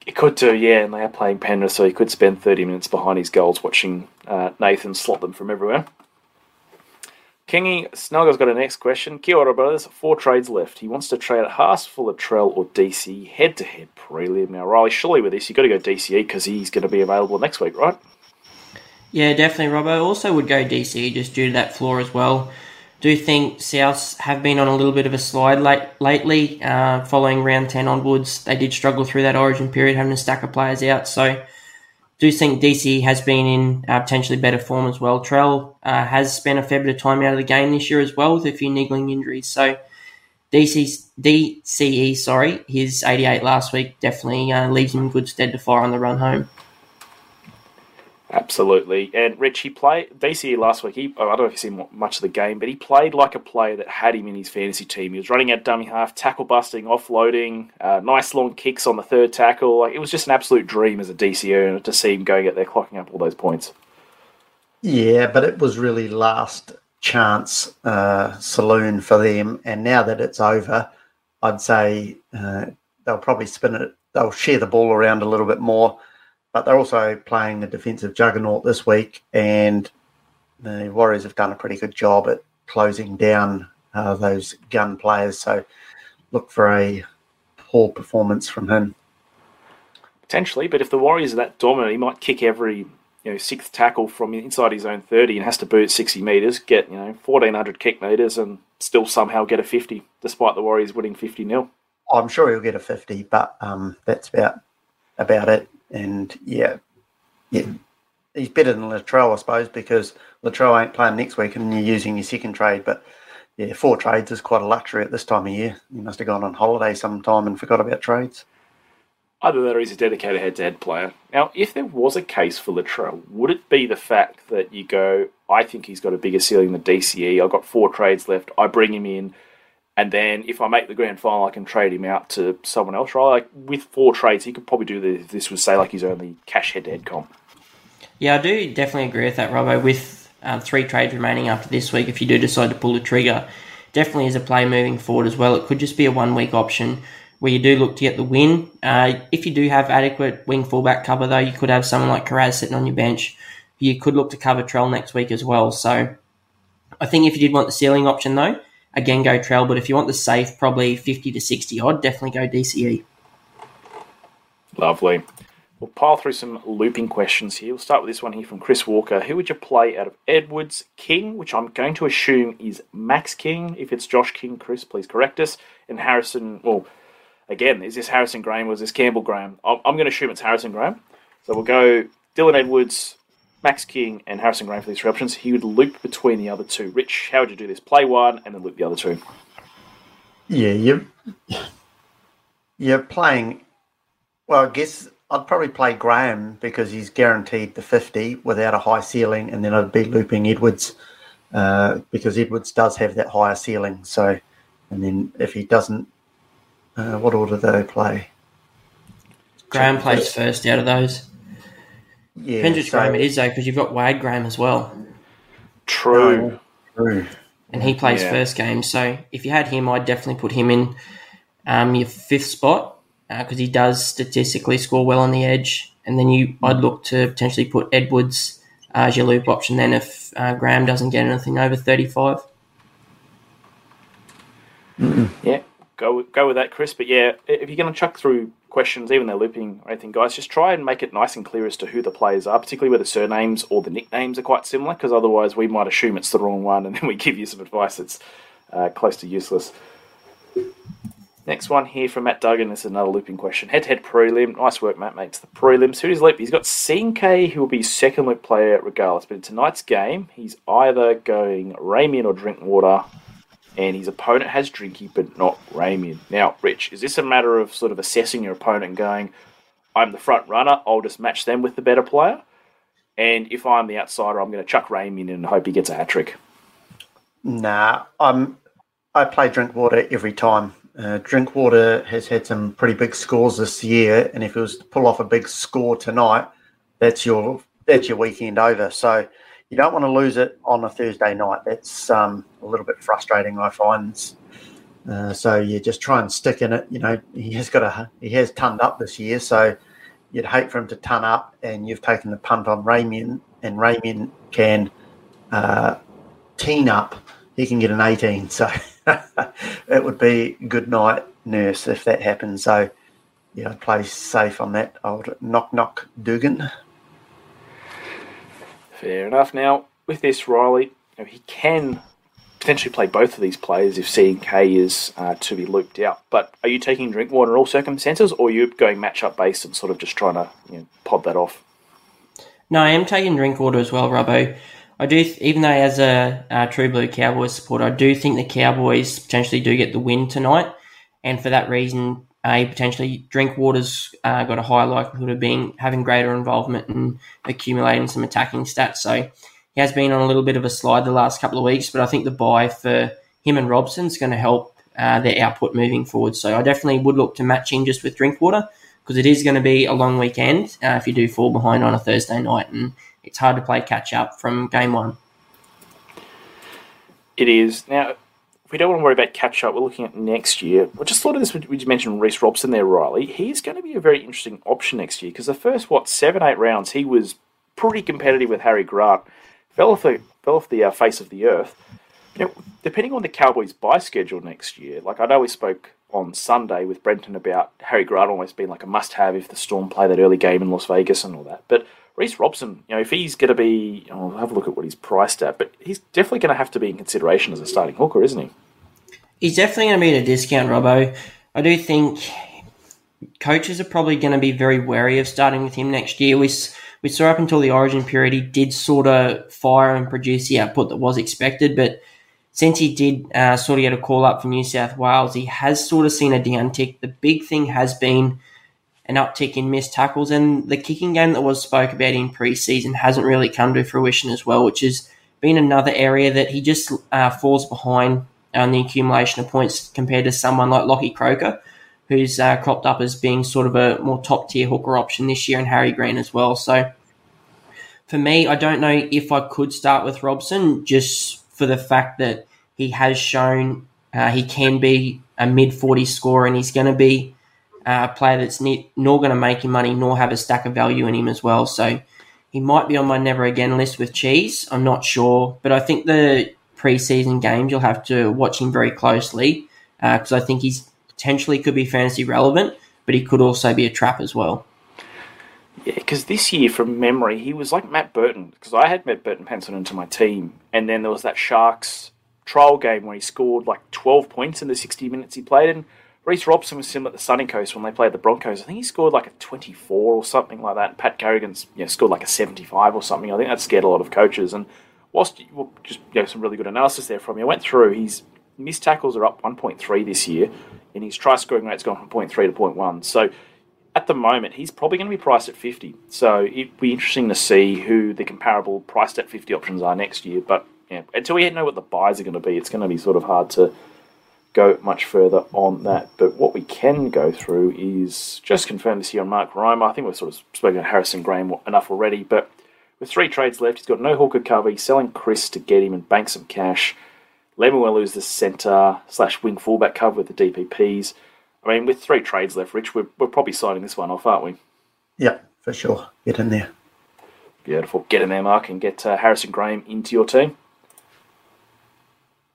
He could do, yeah, and they are playing Penrith, so he could spend 30 minutes behind his goals watching uh, Nathan slot them from everywhere. Kingy Snugger's got a next question. Kia ora, brothers. Four trades left. He wants to trade at Haas for Latrell or DC head to head prelim. Now, Riley, surely with this, you've got to go DCE because he's going to be available next week, right? Yeah, definitely, Robbo. Also would go DC just due to that floor as well. Do think Souths have been on a little bit of a slide late, lately, uh, following round 10 onwards. They did struggle through that origin period, having a stack of players out. So, do think DC has been in uh, potentially better form as well. Trell uh, has spent a fair bit of time out of the game this year as well with a few niggling injuries. So, DC, DCE, sorry, his 88 last week definitely uh, leaves him in good stead to fire on the run home. Absolutely. And Rich, he played DCE last week. He, I don't know if you've seen much of the game, but he played like a player that had him in his fantasy team. He was running out dummy half, tackle busting, offloading, uh, nice long kicks on the third tackle. Like it was just an absolute dream as a DCE to see him going out there clocking up all those points. Yeah, but it was really last chance uh, saloon for them. And now that it's over, I'd say uh, they'll probably spin it. They'll share the ball around a little bit more but they're also playing the defensive juggernaut this week, and the Warriors have done a pretty good job at closing down uh, those gun players. So look for a poor performance from him. Potentially, but if the Warriors are that dominant, he might kick every you know sixth tackle from inside his own thirty and has to boot sixty meters, get you know fourteen hundred kick meters, and still somehow get a fifty, despite the Warriors winning fifty 0 I'm sure he'll get a fifty, but um, that's about about it. And yeah, yeah, he's better than Latrell, I suppose, because Latrell ain't playing next week and you're using your second trade. But yeah, four trades is quite a luxury at this time of year. You must have gone on holiday sometime and forgot about trades. Either that or he's a dedicated head to head player. Now, if there was a case for Latrell, would it be the fact that you go, I think he's got a bigger ceiling than DCE, I've got four trades left, I bring him in, and then if I make the grand final, I can trade him out to someone else, right? Like with four trades, he could probably do this. This was say like his only cash head to head comp. Yeah, I do definitely agree with that, Robbo. With um, three trades remaining after this week, if you do decide to pull the trigger, definitely is a play moving forward as well. It could just be a one week option where you do look to get the win. Uh, if you do have adequate wing fullback cover, though, you could have someone like Kiraz sitting on your bench. You could look to cover Trell next week as well. So I think if you did want the ceiling option, though, again go Trell. But if you want the safe, probably 50 to 60 odd, definitely go DCE. Lovely. We'll pile through some looping questions here. We'll start with this one here from Chris Walker. Who would you play out of Edwards King, which I'm going to assume is Max King? If it's Josh King, Chris, please correct us. And Harrison, well, again, is this Harrison Graham? Was this Campbell Graham? I'm, I'm going to assume it's Harrison Graham. So we'll go Dylan Edwards, Max King and Harrison Graham for these three options. He would loop between the other two. Rich, how would you do this? Play one and then loop the other two. Yeah, you're, you're playing. Well, I guess I'd probably play Graham because he's guaranteed the fifty without a high ceiling, and then I'd be looping Edwards uh, because Edwards does have that higher ceiling. So, and then if he doesn't, uh, what order do they play? Graham plays first out of those. Yeah, Depends which so- Graham it is, though, because you've got Wade Graham as well. True. True. and he plays Yeah. first game. So if you had him, I'd definitely put him in um, your fifth spot because he does statistically score well on the edge. And then you, I'd look to potentially put Edwards uh, as your loop option. Then if uh, Graham doesn't get anything over thirty-five, Yeah, go go with that, Chris. But yeah, if you're going to chuck through questions, even they're looping or anything, guys, just try and make it nice and clear as to who the players are, particularly where the surnames or the nicknames are quite similar, because otherwise we might assume it's the wrong one, and then we give you some advice that's uh, close to useless. Next one here from Matt Duggan. This is another looping question. Head to head prelim. Nice work, Matt. Makes the prelims. Who does loop? He's got CNK, who will be second loop player regardless. But in tonight's game, he's either going Ramian or Drinkwater, and his opponent has Drinky, but not Ramian. Now, Rich, is this a matter of sort of assessing your opponent and going, I'm the front runner, I'll just match them with the better player? And if I'm the outsider, I'm going to chuck Ramian in and hope he gets a hat trick. Nah, I'm. I play Drinkwater every time. Uh, Drinkwater has had some pretty big scores this year, and if it was to pull off a big score tonight, that's your that's your weekend over. So you don't want to lose it on a Thursday night. That's um, a little bit frustrating, I find. Uh, so you just try and stick in it. You know, he has got a he has turned up this year, so you'd hate for him to ton up, and you've taken the punt on Ramian, and Ramian can uh, teen up. He can get an 18, so it would be good night, nurse, if that happens. So yeah, I'd play safe on that old knock knock Duggan. Fair enough. Now, with this, Riley, you know, he can potentially play both of these players if CNK is uh, to be looped out. But are you taking Drinkwater in all circumstances, or are you going matchup based and sort of just trying to you know, pod that off? no, I am taking Drinkwater as well, Robbo. I do, even though as a uh, True Blue Cowboys supporter, I do think the Cowboys potentially do get the win tonight, and for that reason, uh, potentially Drinkwater's uh, got a high likelihood of being having greater involvement and accumulating some attacking stats. So he has been on a little bit of a slide the last couple of weeks, but I think the buy for him and Robson is going to help uh, their output moving forward. So I definitely would look to match him just with Drinkwater because it is going to be a long weekend uh, if you do fall behind on a Thursday night, and it's hard to play catch up from game one. It is now we don't want to worry about catch up. We're looking at next year. I just thought of this We mentioned Reece Robson there, Riley. He's going to be a very interesting option next year because the first, what, seven, eight rounds, he was pretty competitive with Harry Grant. Fell off the, fell off the uh, face of the earth. You know, depending on the Cowboys' buy schedule next year, like I know we spoke on Sunday with Brenton about Harry Grant almost being like a must have if the Storm play that early game in Las Vegas and all that. But Reece Robson, you know, if he's going to be, I'll have a look at what he's priced at, but he's definitely going to have to be in consideration as a starting hooker, isn't he? He's definitely going to be at a discount, Robbo. I do think coaches are probably going to be very wary of starting with him next year. We, we saw up until the origin period, he did sort of fire and produce the output that was expected, but since he did uh, sort of get a call up from New South Wales, he has sort of seen a downtick. The big thing has been an uptick in missed tackles, and the kicking game that was spoke about in preseason hasn't really come to fruition as well, which has been another area that he just uh, falls behind on the accumulation of points compared to someone like Lockie Croker, who's uh, cropped up as being sort of a more top tier hooker option this year, and Harry Green as well. So for me, I don't know if I could start with Robson just for the fact that he has shown uh, he can be a mid 40 scorer and he's going to be uh, player that's ne- nor going to make him money nor have a stack of value in him as well. So he might be on my never again list with Cheese. I'm not sure, but I think the preseason games you'll have to watch him very closely because uh, I think he's potentially could be fantasy relevant, but he could also be a trap as well. Yeah, because this year, from memory, he was like Matt Burton. Because I had Matt Burton penciled into my team, and then there was that Sharks trial game where he scored like 12 points in the 60 minutes he played. And Reece Robson was similar the Sunny Coast when they played the Broncos. I think he scored like a 24 or something like that. Pat Carrigan's you know, scored like a 75 or something. I think that scared a lot of coaches. And whilst well, just you know, some really good analysis there from you, I went through his missed tackles are up 1.3 this year, and his try scoring rate's gone from 0.3 to 0.1. So at the moment, he's probably going to be priced at 50. So it'd be interesting to see who the comparable priced at 50 options are next year. But yeah, until we know what the buys are going to be, it's going to be sort of hard to go much further on that. But what we can go through is just confirm this here on Mark Reimer. I think we've sort of spoken on Harrison Graham enough already, but with three trades left, he's got no hooker cover. He's selling Chris to get him and bank some cash. Lemuelu's the centre slash wing fullback cover with the DPPs. I mean, with three trades left, Rich, we're, we're probably signing this one off, aren't we? Yeah, for sure. Get in there. Beautiful. Get in there, Mark, and get uh, Harrison Graham into your team.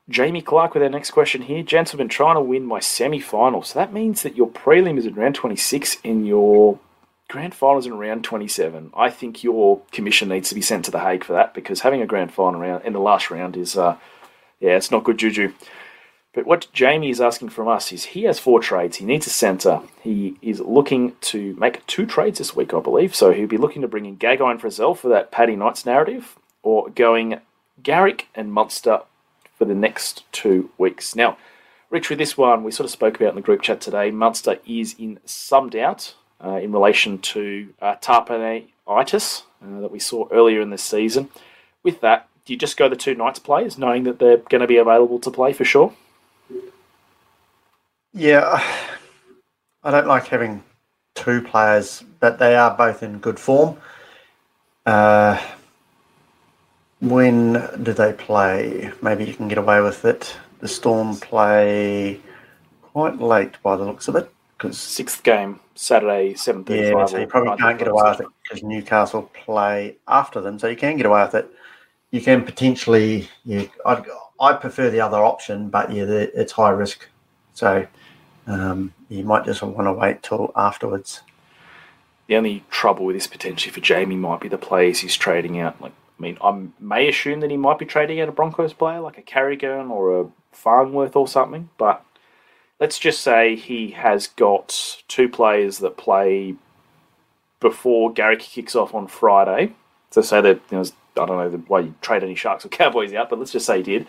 Jamie Clark with our next question here. Been trying to win my semi final. So that means that your prelim is in round 26 and your grand final is in round 27. I think your commission needs to be sent to The Hague for that because having a grand final round in the last round is, uh, yeah, it's not good juju. But what Jamie is asking from us is he has four trades. He needs a centre. He is looking to make two trades this week, I believe. So he'll be looking to bring in Gagai and Frizzell for that Paddy Knights narrative or going Garrick and Munster for the next two weeks. Now, Rich, with this one, we sort of spoke about in the group chat today. Munster is in some doubt uh, in relation to uh, uh, that we saw earlier in this season. With that, do you just go the two Knights players, knowing that they're going to be available to play for sure? Yeah, I don't like having two players, but they are both in good form. Uh, when do they play? Maybe you can get away with it. The Storm play quite late by the looks of it. Cause, Sixth game, Saturday, 7.35. Yeah, so you probably can't get away with it because Newcastle play after them. So you can get away with it. You can potentially, yeah, I'd, I prefer the other option, but yeah, it's high risk. So um, you might just want to wait till afterwards. The only trouble with this potentially for Jamie might be the players he's trading out, like I mean, I may assume that he might be trading out a Broncos player like a Carrigan or a Farnworth or something, but let's just say he has got two players that play before Garrick kicks off on Friday. So say that you know, I don't know the why you trade any Sharks or Cowboys out, but let's just say he did.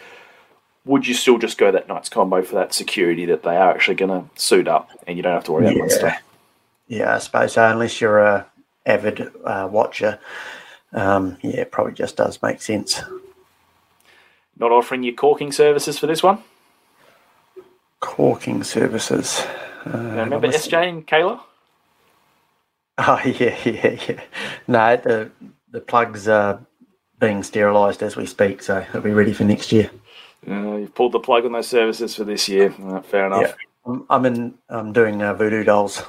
would you still just go that Knights combo for that security that they are actually going to suit up and you don't have to worry about Munster? Yeah, I suppose so, unless you're a avid uh, watcher. Um, yeah, it probably just does make sense. Not offering you corking services for this one? Corking services. Uh, remember SJ and Kayla? Oh yeah, yeah, yeah. No, the the plugs are being sterilised as we speak, so it'll be ready for next year. Uh, you've pulled the plug on those services for this year. Uh, fair enough. Yeah, I'm, I'm in. I'm doing uh, voodoo dolls.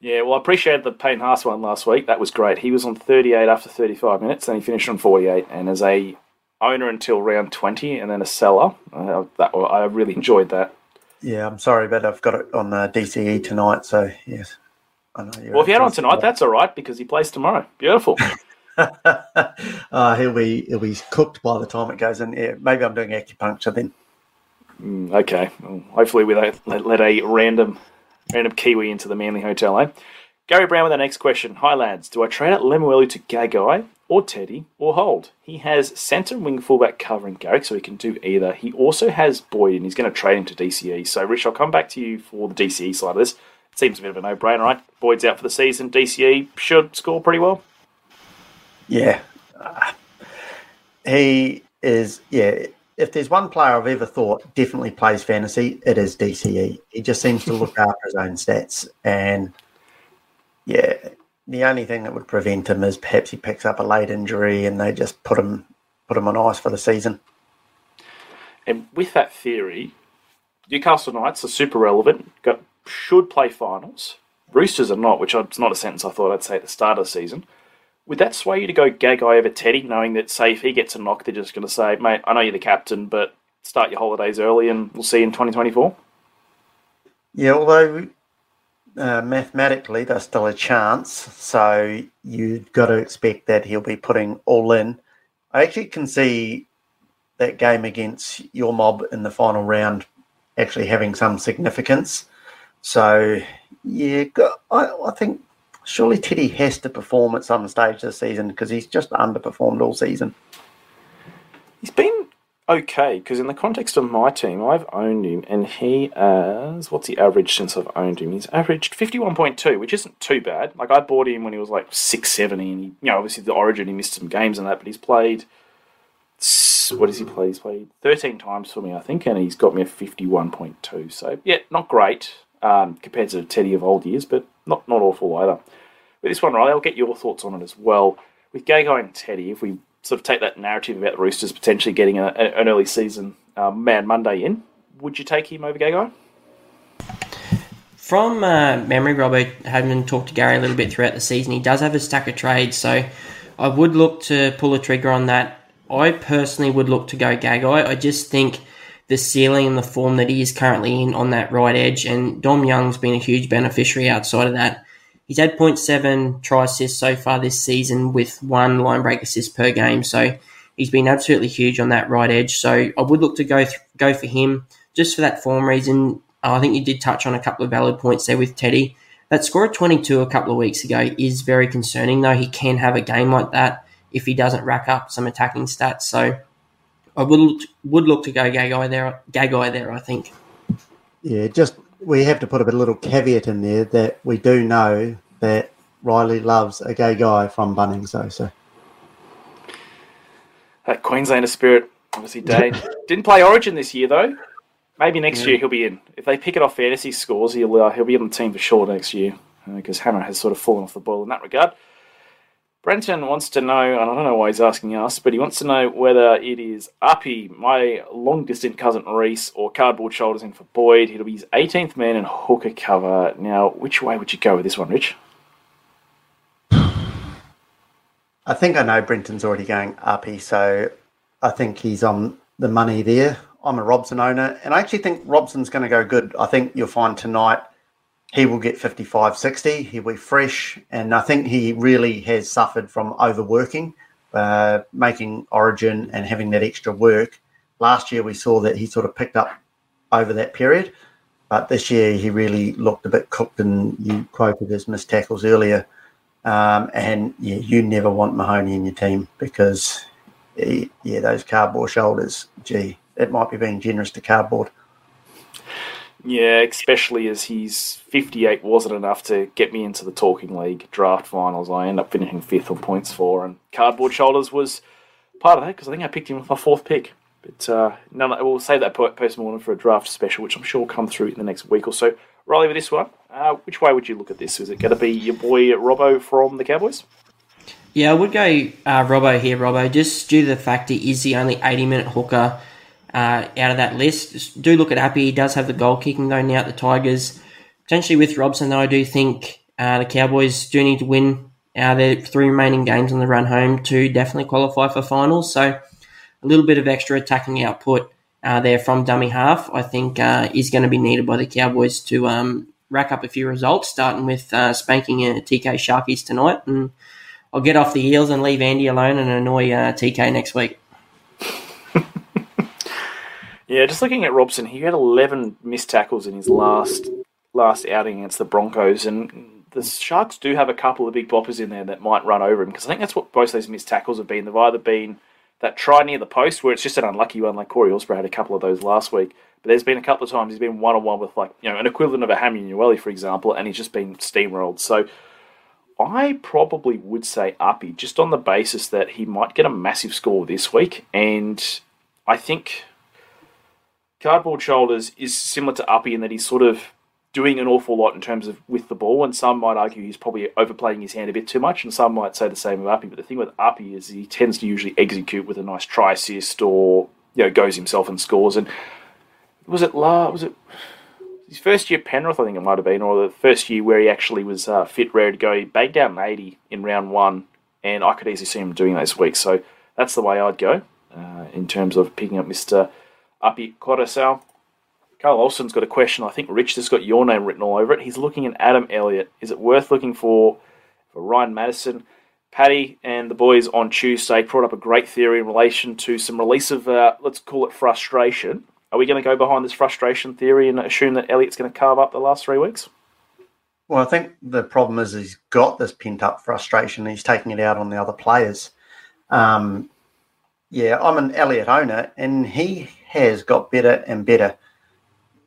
Yeah, well, I appreciated the Payne Haas one last week. That was great. He was on 38 after 35 minutes, and he finished on 48. And as a owner until round 20, and then a seller, uh, that I really enjoyed that. Yeah, I'm sorry, but I've got it on uh, DCE tonight, so yes. I know you're Well, if you had on tonight, that's all right because he plays tomorrow. Beautiful. uh, he'll be he'll be cooked by the time it goes in. Yeah, maybe I'm doing acupuncture then. Mm, okay. Well, hopefully, we don't let, let a random random Kiwi into the Manly Hotel, eh? Gary Brown with our next question. Hi, lads. Do I trade out Lemuelu to Gagai or Teddy or hold? He has centre and wing fullback covering Garrick, so he can do either. He also has Boyd, and he's going to trade him to DCE. So, Rich, I'll come back to you for the DCE side of this. It seems a bit of a no-brainer, right? Boyd's out for the season. DCE should score pretty well. Yeah, Uh, he is. Yeah, if there's one player I've ever thought definitely plays fantasy, it is DCE. He just seems to look after his own stats, and yeah, the only thing that would prevent him is perhaps he picks up a late injury and they just put him put him on ice for the season. And with that theory, Newcastle Knights are super relevant. Got should play finals. Roosters are not, which is not a sentence I thought I'd say at the start of the season. Would that sway you to go Gagai over Teddy, knowing that, say, if he gets a knock, they're just going to say, mate, I know you're the captain, but start your holidays early and we'll see you in 2024? Yeah, although uh, mathematically there's still a chance, so you've got to expect that he'll be putting all in. I actually can see that game against your mob in the final round actually having some significance. So, yeah, I, I think surely Teddy has to perform at some stage this season because he's just underperformed all season. He's been okay, because in the context of my team, I've owned him, and he has, what's the average since I've owned him? He's averaged 51.2, which isn't too bad. Like, I bought him when he was like 670, and he, you know, obviously the origin, he missed some games and that, but he's played, what has he played? He's played 13 times for me, I think, and he's got me a 51.2. So, yeah, not great um, compared to Teddy of old years, but not, not awful either. With this one, Riley, I'll get your thoughts on it as well. With Gagai and Teddy, if we sort of take that narrative about the Roosters potentially getting a, an early season uh, Man Monday in, would you take him over Gagai? From uh, memory, Robert, having talked to Gary a little bit throughout the season, he does have a stack of trades, so I would look to pull a trigger on that. I personally would look to go Gagai. I just think the ceiling and the form that he is currently in on that right edge, and Dom Young's been a huge beneficiary outside of that. He's had 0.7 try assists so far this season with one line break assist per game, so he's been absolutely huge on that right edge. So I would look to go th- go for him just for that form reason. Uh, I think you did touch on a couple of valid points there with Teddy. That score of 22 a couple of weeks ago is very concerning, though. He can have a game like that if he doesn't rack up some attacking stats. So I would would look to go Gagai there. Gagai there, I think. Yeah, just we have to put a bit- little caveat in there that we do know that Riley loves a gay guy from Bunnings, though. So That Queenslander spirit, obviously, Dane. Didn't play Origin this year, though. Maybe next year he'll be in. If they pick it off fantasy scores, he'll, uh, he'll be on the team for sure next year because Hammer has sort of fallen off the boil in that regard. Brenton wants to know, and I don't know why he's asking us, but he wants to know whether it is Uppy, my long distant cousin Reece, or Cardboard Shoulders in for Boyd. It'll be his 18th man and hooker cover. Now, which way would you go with this one, Rich? I think I know Brenton's already going uppy, so I think he's on the money there. I'm a Robson owner, and I actually think Robson's going to go good. I think you'll find tonight he will get 55 60. He'll be fresh, and I think he really has suffered from overworking, uh, making origin and having that extra work. Last year, we saw that he sort of picked up over that period, but this year he really looked a bit cooked, and you quoted his missed tackles earlier. Um, and yeah, you never want Mahoney in your team because, eh, yeah, those cardboard shoulders, gee, it might be being generous to cardboard. Yeah, especially as he's 58 wasn't enough to get me into the Talking League draft finals. I end up finishing fifth on points for, and Cardboard Shoulders was part of that because I think I picked him with my fourth pick. But uh, none, we'll save that post mortem for a draft special, which I'm sure will come through in the next week or so. Riley, with this one, uh, which way would you look at this? Is it going to be your boy Robbo from the Cowboys? Yeah, I would go uh, Robbo here, Robbo, just due to the fact he is the only 80 minute hooker uh, out of that list. Do look at Appy. He does have the goal kicking though now at the Tigers. Potentially with Robson, though, I do think uh, the Cowboys do need to win uh, their three remaining games on the run home to definitely qualify for finals. So a little bit of extra attacking output uh, there from dummy half, I think, uh, is going to be needed by the Cowboys to um, rack up a few results, starting with uh, spanking uh, TK Sharkies tonight. And I'll get off the heels and leave Andy alone and annoy uh, TK next week. Yeah, just looking at Robson, he had 11 missed tackles in his last last outing against the Broncos, and the Sharks do have a couple of big boppers in there that might run over him because I think that's what both those missed tackles have been. They've either been that try near the post where it's just an unlucky one, like Corey Osprey had a couple of those last week. But there's been a couple of times he's been one on one with like you know an equivalent of a Hammy Newelly, for example, and he's just been steamrolled. So I probably would say Uppy just on the basis that he might get a massive score this week, and I think Cardboard Shoulders is similar to Uppy in that he's sort of doing an awful lot in terms of with the ball, and some might argue he's probably overplaying his hand a bit too much, and some might say the same of Uppy. But the thing with Uppy is he tends to usually execute with a nice try assist or you know goes himself and scores. And was it La? Was it his first year Penrith? I think it might have been, or the first year where he actually was uh, fit, ready to go. He bagged out an eighty in round one, and I could easily see him doing this week. So that's the way I'd go uh, in terms of picking up Mister Uppy Koroisau. Carl Olsen's got a question. I think Rich has got your name written all over it. He's looking at Adam Elliott. Is it worth looking for for Ryan Matterson? Paddy and the boys on Tuesday brought up a great theory in relation to some release of, uh, let's call it frustration. Are we going to go behind this frustration theory and assume that Elliott's going to carve up the last three weeks? Well, I think the problem is he's got this pent up frustration. He's taking it out on the other players. Um, yeah, I'm an Elliott owner, and he has got better and better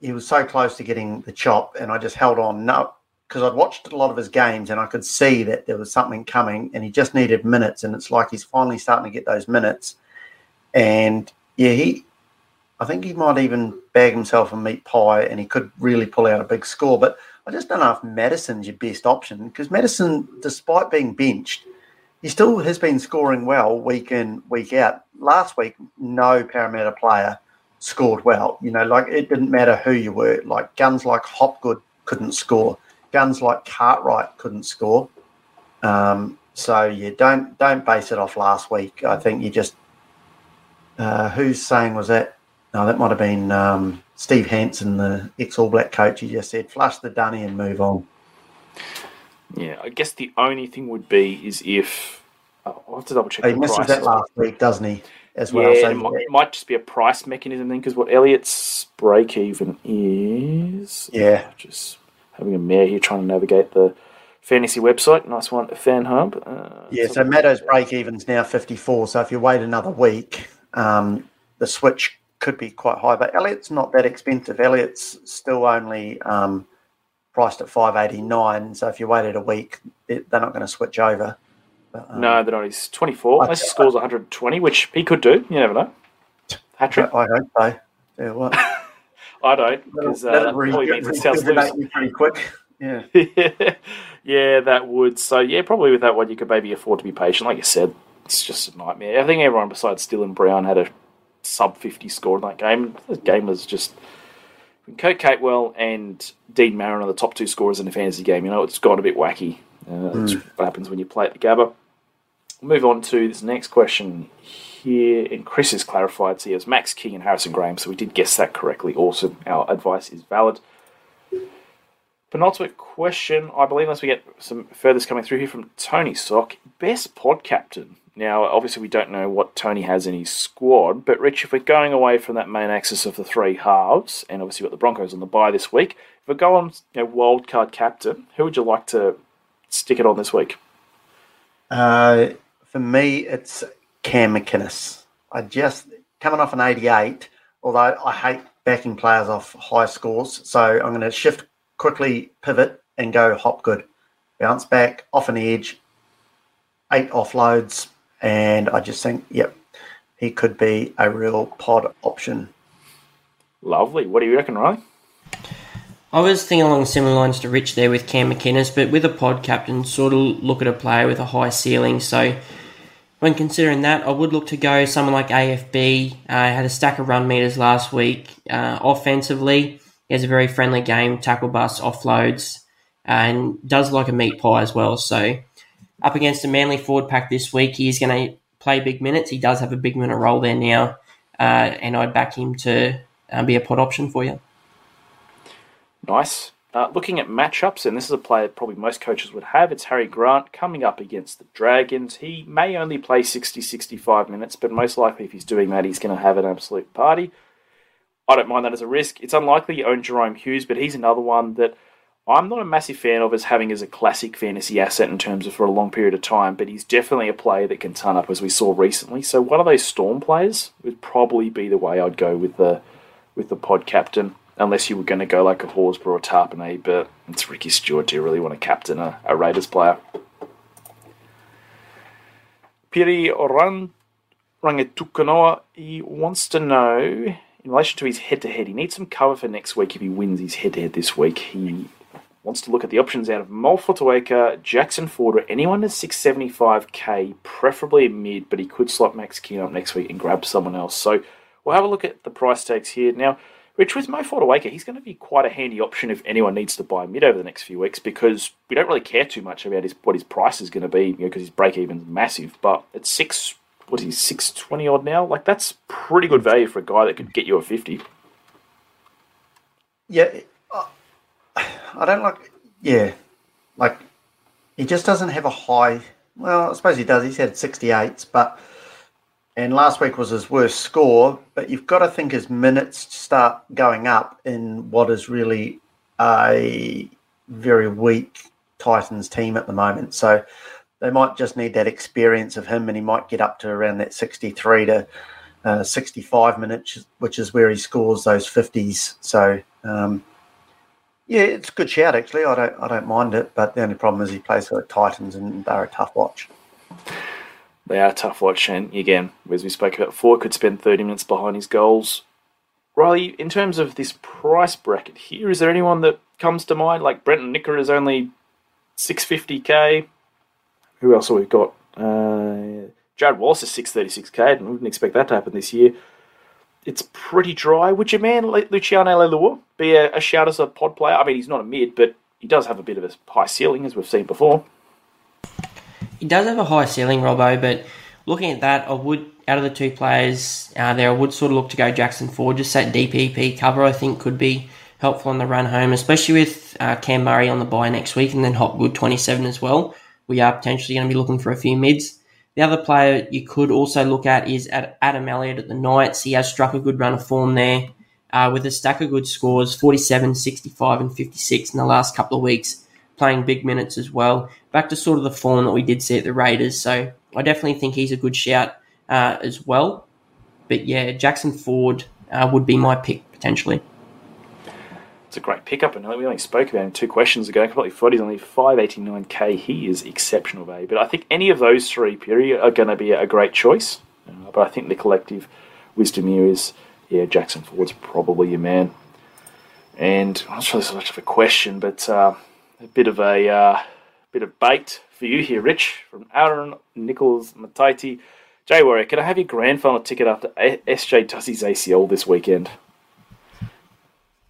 he was so close to getting the chop, and I just held on. No, because I'd watched a lot of his games, and I could see that there was something coming, and he just needed minutes. And it's like he's finally starting to get those minutes. And yeah, he, I think he might even bag himself a meat pie, and he could really pull out a big score. But I just don't know if Matterson's your best option because Matterson, despite being benched, he still has been scoring well week in, week out. Last week, no Parramatta player scored well. You know, like it didn't matter who you were. Like guns like Hopgood couldn't score. Guns like Cartwright couldn't score. Um, so yeah, don't don't base it off last week. I think you just uh, who's saying was that? No, that might have been um, Steve Hansen, the ex All Black coach. He just said, "Flush the dunny and move on." Yeah, I guess the only thing would be is if oh, I'll have to double check. He misses that last week, doesn't he? As well. Yeah, so it might, it might, just be a price mechanism then, because what Elliott's break even is. Yeah. Just having a mare here trying to navigate the fantasy website. Nice one, Fan Hub. Uh, yeah, so Meadows break even's now 54. So if you wait another week, um, the switch could be quite high. But Elliott's not that expensive. Elliott's still only um, priced at 589. So if you waited a week, they're not going to switch over. But, um, no, they're not. He's 24. He scores 120, which he could do. You never know. Hat trick. I hope so. Yeah, what? I don't because uh, that probably means it sounds pretty quick. Yeah. yeah, that would. So yeah, probably with that one, you could maybe afford to be patient. Like you said, it's just a nightmare. I think everyone besides Dylan Brown had a sub 50 score in that game. The game was just. Kurt Capewell and Dean Mariner are the top two scorers in the fantasy game. You know, it's gone a bit wacky. Uh, that's mm. what happens when you play at the Gabba move on to this next question here. And Chris has clarified, so has Max King and Harrison Graham, so we did guess that correctly. Awesome. Our advice is valid. Penultimate question, I believe, unless we get some furthers coming through here from Tony Sock. Best pod captain. Now, obviously, we don't know what Tony has in his squad, but Rich, if we're going away from that main axis of the three halves, and obviously, we've got the Broncos on the bye this week, if we go on you know, wild card captain, who would you like to stick it on this week? Uh, for me, it's Cam McInnes. I just coming off an 88. although I hate backing players off high scores. So I'm going to shift quickly, pivot, and go Hopgood. Bounce back, off an edge, eight offloads, and I just think, yep, he could be a real pod option. Lovely. What do you reckon, Riley? I was thinking along similar lines to Rich there with Cam McInnes, but with a pod captain, sort of look at a player with a high ceiling. So when considering that, I would look to go someone like AFB. Uh, had a stack of run meters last week. Uh, offensively, he has a very friendly game, tackle bust, offloads, and does like a meat pie as well. So up against a Manly forward pack this week, he's going to play big minutes. He does have a big minute role there now, uh, and I'd back him to uh, be a pod option for you. Nice. Uh, looking at matchups, and this is a player probably most coaches would have, it's Harry Grant coming up against the Dragons. He may only play 60 65 minutes, but most likely if he's doing that, he's going to have an absolute party. I don't mind that as a risk. It's unlikely you own Jahrome Hughes, but he's another one that I'm not a massive fan of as having as a classic fantasy asset in terms of for a long period of time, but he's definitely a player that can turn up as we saw recently. So one of those Storm players would probably be the way I'd go with the with the pod captain unless you were going to go like a Horsburgh or Tapine, but it's Ricky Stuart. Do you really want to captain a, a Raiders player? Piri Oran Rangetukanoa, he wants to know in relation to his head to head, he needs some cover for next week if he wins his head to head this week. He wants to look at the options out of Fotuaika, Jackson Ford, or anyone at 675k, preferably a mid, but he could slot Max King up next week and grab someone else. So we'll have a look at the price tags here. Now, Rich, with Mo Fotuaika, he's going to be quite a handy option if anyone needs to buy mid over the next few weeks because we don't really care too much about his what his price is going to be because you know, his break even's massive. But at six, what is he, six twenty odd now? Like that's pretty good value for a guy that could get you a fifty. Yeah, I don't like. Yeah, like he just doesn't have a high. Well, I suppose he does. He's had sixty eights, but and last week was his worst score. But you've got to think his minutes start going up in what is really a very weak Titans team at the moment. So they might just need that experience of him, and he might get up to around that 63 to uh, 65 minutes, which is where he scores those 50s. So, um, yeah, it's a good shout actually. I don't, I don't mind it, but the only problem is he plays for the Titans, and they're a tough watch. They are tough watch, and again, as we spoke about before, could spend 30 minutes behind his goals. Riley, in terms of this price bracket here, is there anyone that comes to mind? Like Brenton Nicker is only 650k. Who else have we got? Uh, Jarrod Wallace is 636k, and we wouldn't expect that to happen this year. It's pretty dry. Would your man Luciano Leilua be a, a shout as a pod player? I mean, he's not a mid, but he does have a bit of a high ceiling, as we've seen before. He does have a high ceiling, Robbo, but looking at that, I would, out of the two players uh, there, I would sort of look to go Jackson Ford. Just that DPP cover, I think, could be helpful on the run home, especially with uh, Cam Murray on the buy next week and then Hopgood 27 as well. We are potentially going to be looking for a few mids. The other player you could also look at is Adam Elliott at the Knights. He has struck a good run of form there uh, with a stack of good scores 47, 65, and 56 in the last couple of weeks, playing big minutes as well. Back to sort of the form that we did see at the Raiders. So I definitely think he's a good shout uh, as well. But yeah, Jackson Ford uh, would be my pick potentially. It's a great pickup, and we only spoke about him two questions ago. Completely forty, he's only five eighty nine k. He is exceptional value, but I think any of those three period are going to be a great choice. Uh, but I think the collective wisdom here is, yeah, Jackson Ford's probably your man. And I'm not sure this is much of a question, but uh, a bit of a uh, bit of bait for you here, Rich, from Aaron Nichols Mataiti. Jay Warrior, can I have your grand final ticket after SJ his ACL this weekend?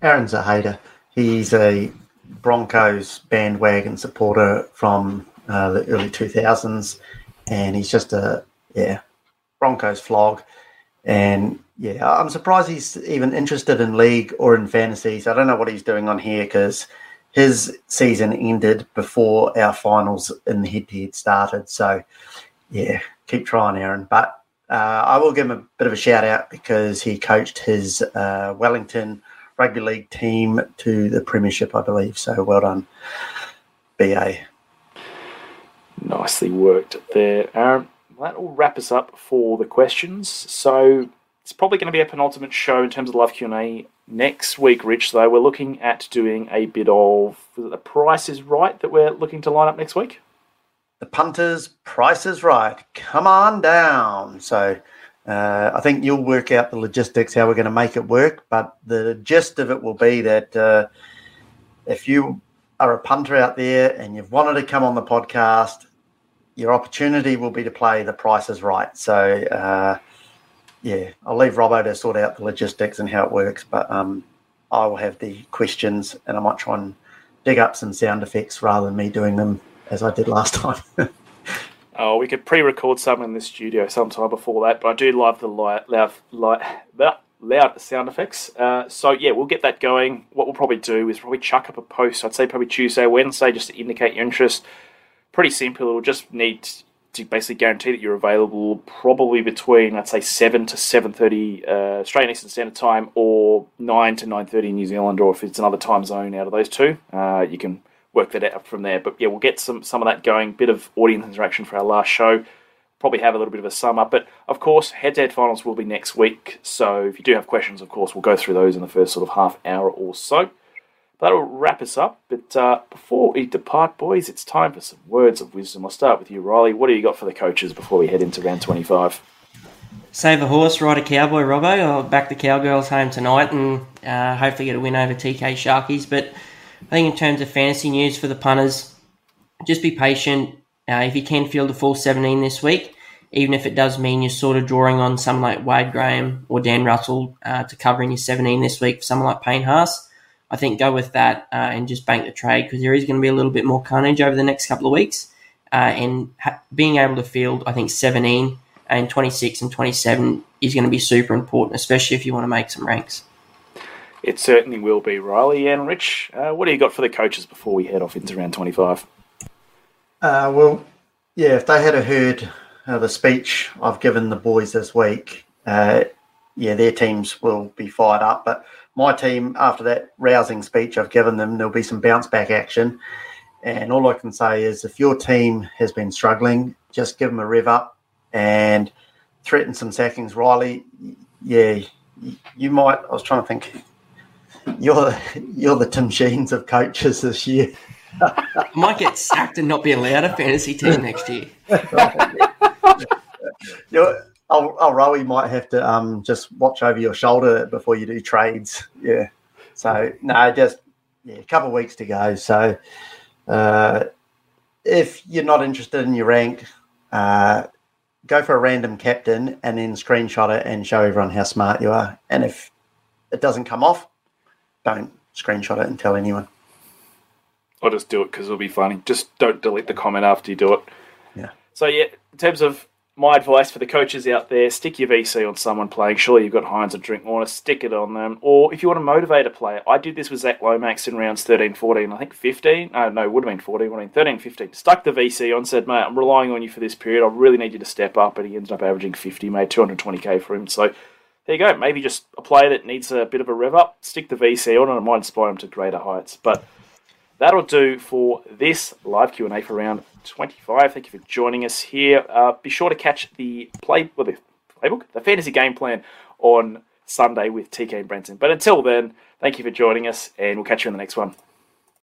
Aaron's a hater. He's a Broncos bandwagon supporter from uh, the early 2000s, and he's just a yeah Broncos flog. And yeah, I'm surprised he's even interested in league or in fantasies. I don't know what he's doing on here because his season ended before our finals in the head-to-head started. So yeah, keep trying, Aaron. But uh, I will give him a bit of a shout out because he coached his uh, Wellington rugby league team to the premiership, I believe. So well done, BA. Nicely worked there, Aaron. That will wrap us up for the questions. So it's probably going to be a penultimate show in terms of live Q and A next week. Rich, though, we're looking at doing a bit of the price is right that we're looking to line up next week. The punters' price is right. Come on down. So uh, I think you'll work out the logistics how we're going to make it work. But the gist of it will be that uh, if you are a punter out there and you've wanted to come on the podcast, your opportunity will be to play the price is right. So. Uh, yeah, I'll leave Robbo to sort out the logistics and how it works, but um, I will have the questions and I might try and dig up some sound effects rather than me doing them as I did last time. oh, we could pre-record some in the studio sometime before that, but I do love the light, loud, light, loud sound effects. Uh, so yeah, we'll get that going. What we'll probably do is probably chuck up a post. I'd say probably Tuesday, Wednesday, just to indicate your interest. Pretty simple. It'll just need to basically guarantee that you're available probably between I'd say seven to seven thirty uh, Australian Eastern Standard Time or nine to nine thirty New Zealand, or if it's another time zone out of those two, uh, you can work that out from there. But yeah, we'll get some some of that going. Bit of audience interaction for our last show. Probably have a little bit of a sum up, but of course, head-to-head finals will be next week. So if you do have questions, of course, we'll go through those in the first sort of half hour or so that'll wrap us up. But uh, before we depart, boys, it's time for some words of wisdom. I'll start with you, Riley. What do you got for the coaches before we head into round 25? Save a horse, ride a cowboy, Robbo. I'll back the Cowgirls home tonight and uh, hopefully get a win over TK Sharkies. But I think in terms of fantasy news for the punters, just be patient. Uh, if you can field a full 17 this week, even if it does mean you're sort of drawing on someone like Wade Graham or Dan Russell uh, to covering your 17 this week for someone like Payne Haas, I think go with that uh, and just bank the trade because there is going to be a little bit more carnage over the next couple of weeks. Uh, and ha- being able to field, I think 17 and 26 and 27 is going to be super important, especially if you want to make some ranks. It certainly will be, Riley and Rich. Uh, what do you got for the coaches before we head off into round 25? Uh, well, yeah, if they had heard uh, the speech I've given the boys this week, uh, yeah, their teams will be fired up. But my team, after that rousing speech I've given them, there'll be some bounce back action. And all I can say is if your team has been struggling, just give them a rev up and threaten some sackings. Riley, yeah, you might. I was trying to think. You're you're the Tim Sheens of coaches this year. I might get sacked and not be allowed a fantasy team next year. you're, I'll, I'll Rowie might have to um, just watch over your shoulder before you do trades. Yeah. So no, just yeah, a couple of weeks to go. So uh, if you're not interested in your rank, uh, go for a random captain and then screenshot it and show everyone how smart you are. And if it doesn't come off, don't screenshot it and tell anyone. I'll just do it because it'll be funny. Just don't delete the comment after you do it. Yeah. So yeah, in terms of my advice for the coaches out there: stick your VC on someone playing. Surely you've got Hynes and Drinkwater, stick it on them. Or if you want to motivate a player, I did this with Zach Lomax in rounds 13, 14, I think 15. No, no, would have been 14, would have been 13, 15. Stuck the VC on, said, mate, I'm relying on you for this period. I really need you to step up. And he ended up averaging 50, made 220k for him. So there you go. Maybe just a player that needs a bit of a rev up, stick the VC on, and it might inspire him to greater heights. But that'll do for this live Q&A for round 25. Thank you for joining us here. Uh, be sure to catch the play, well, the playbook, the fantasy game plan on Sunday with TK and Brenton. But until then, thank you for joining us, and we'll catch you in the next one.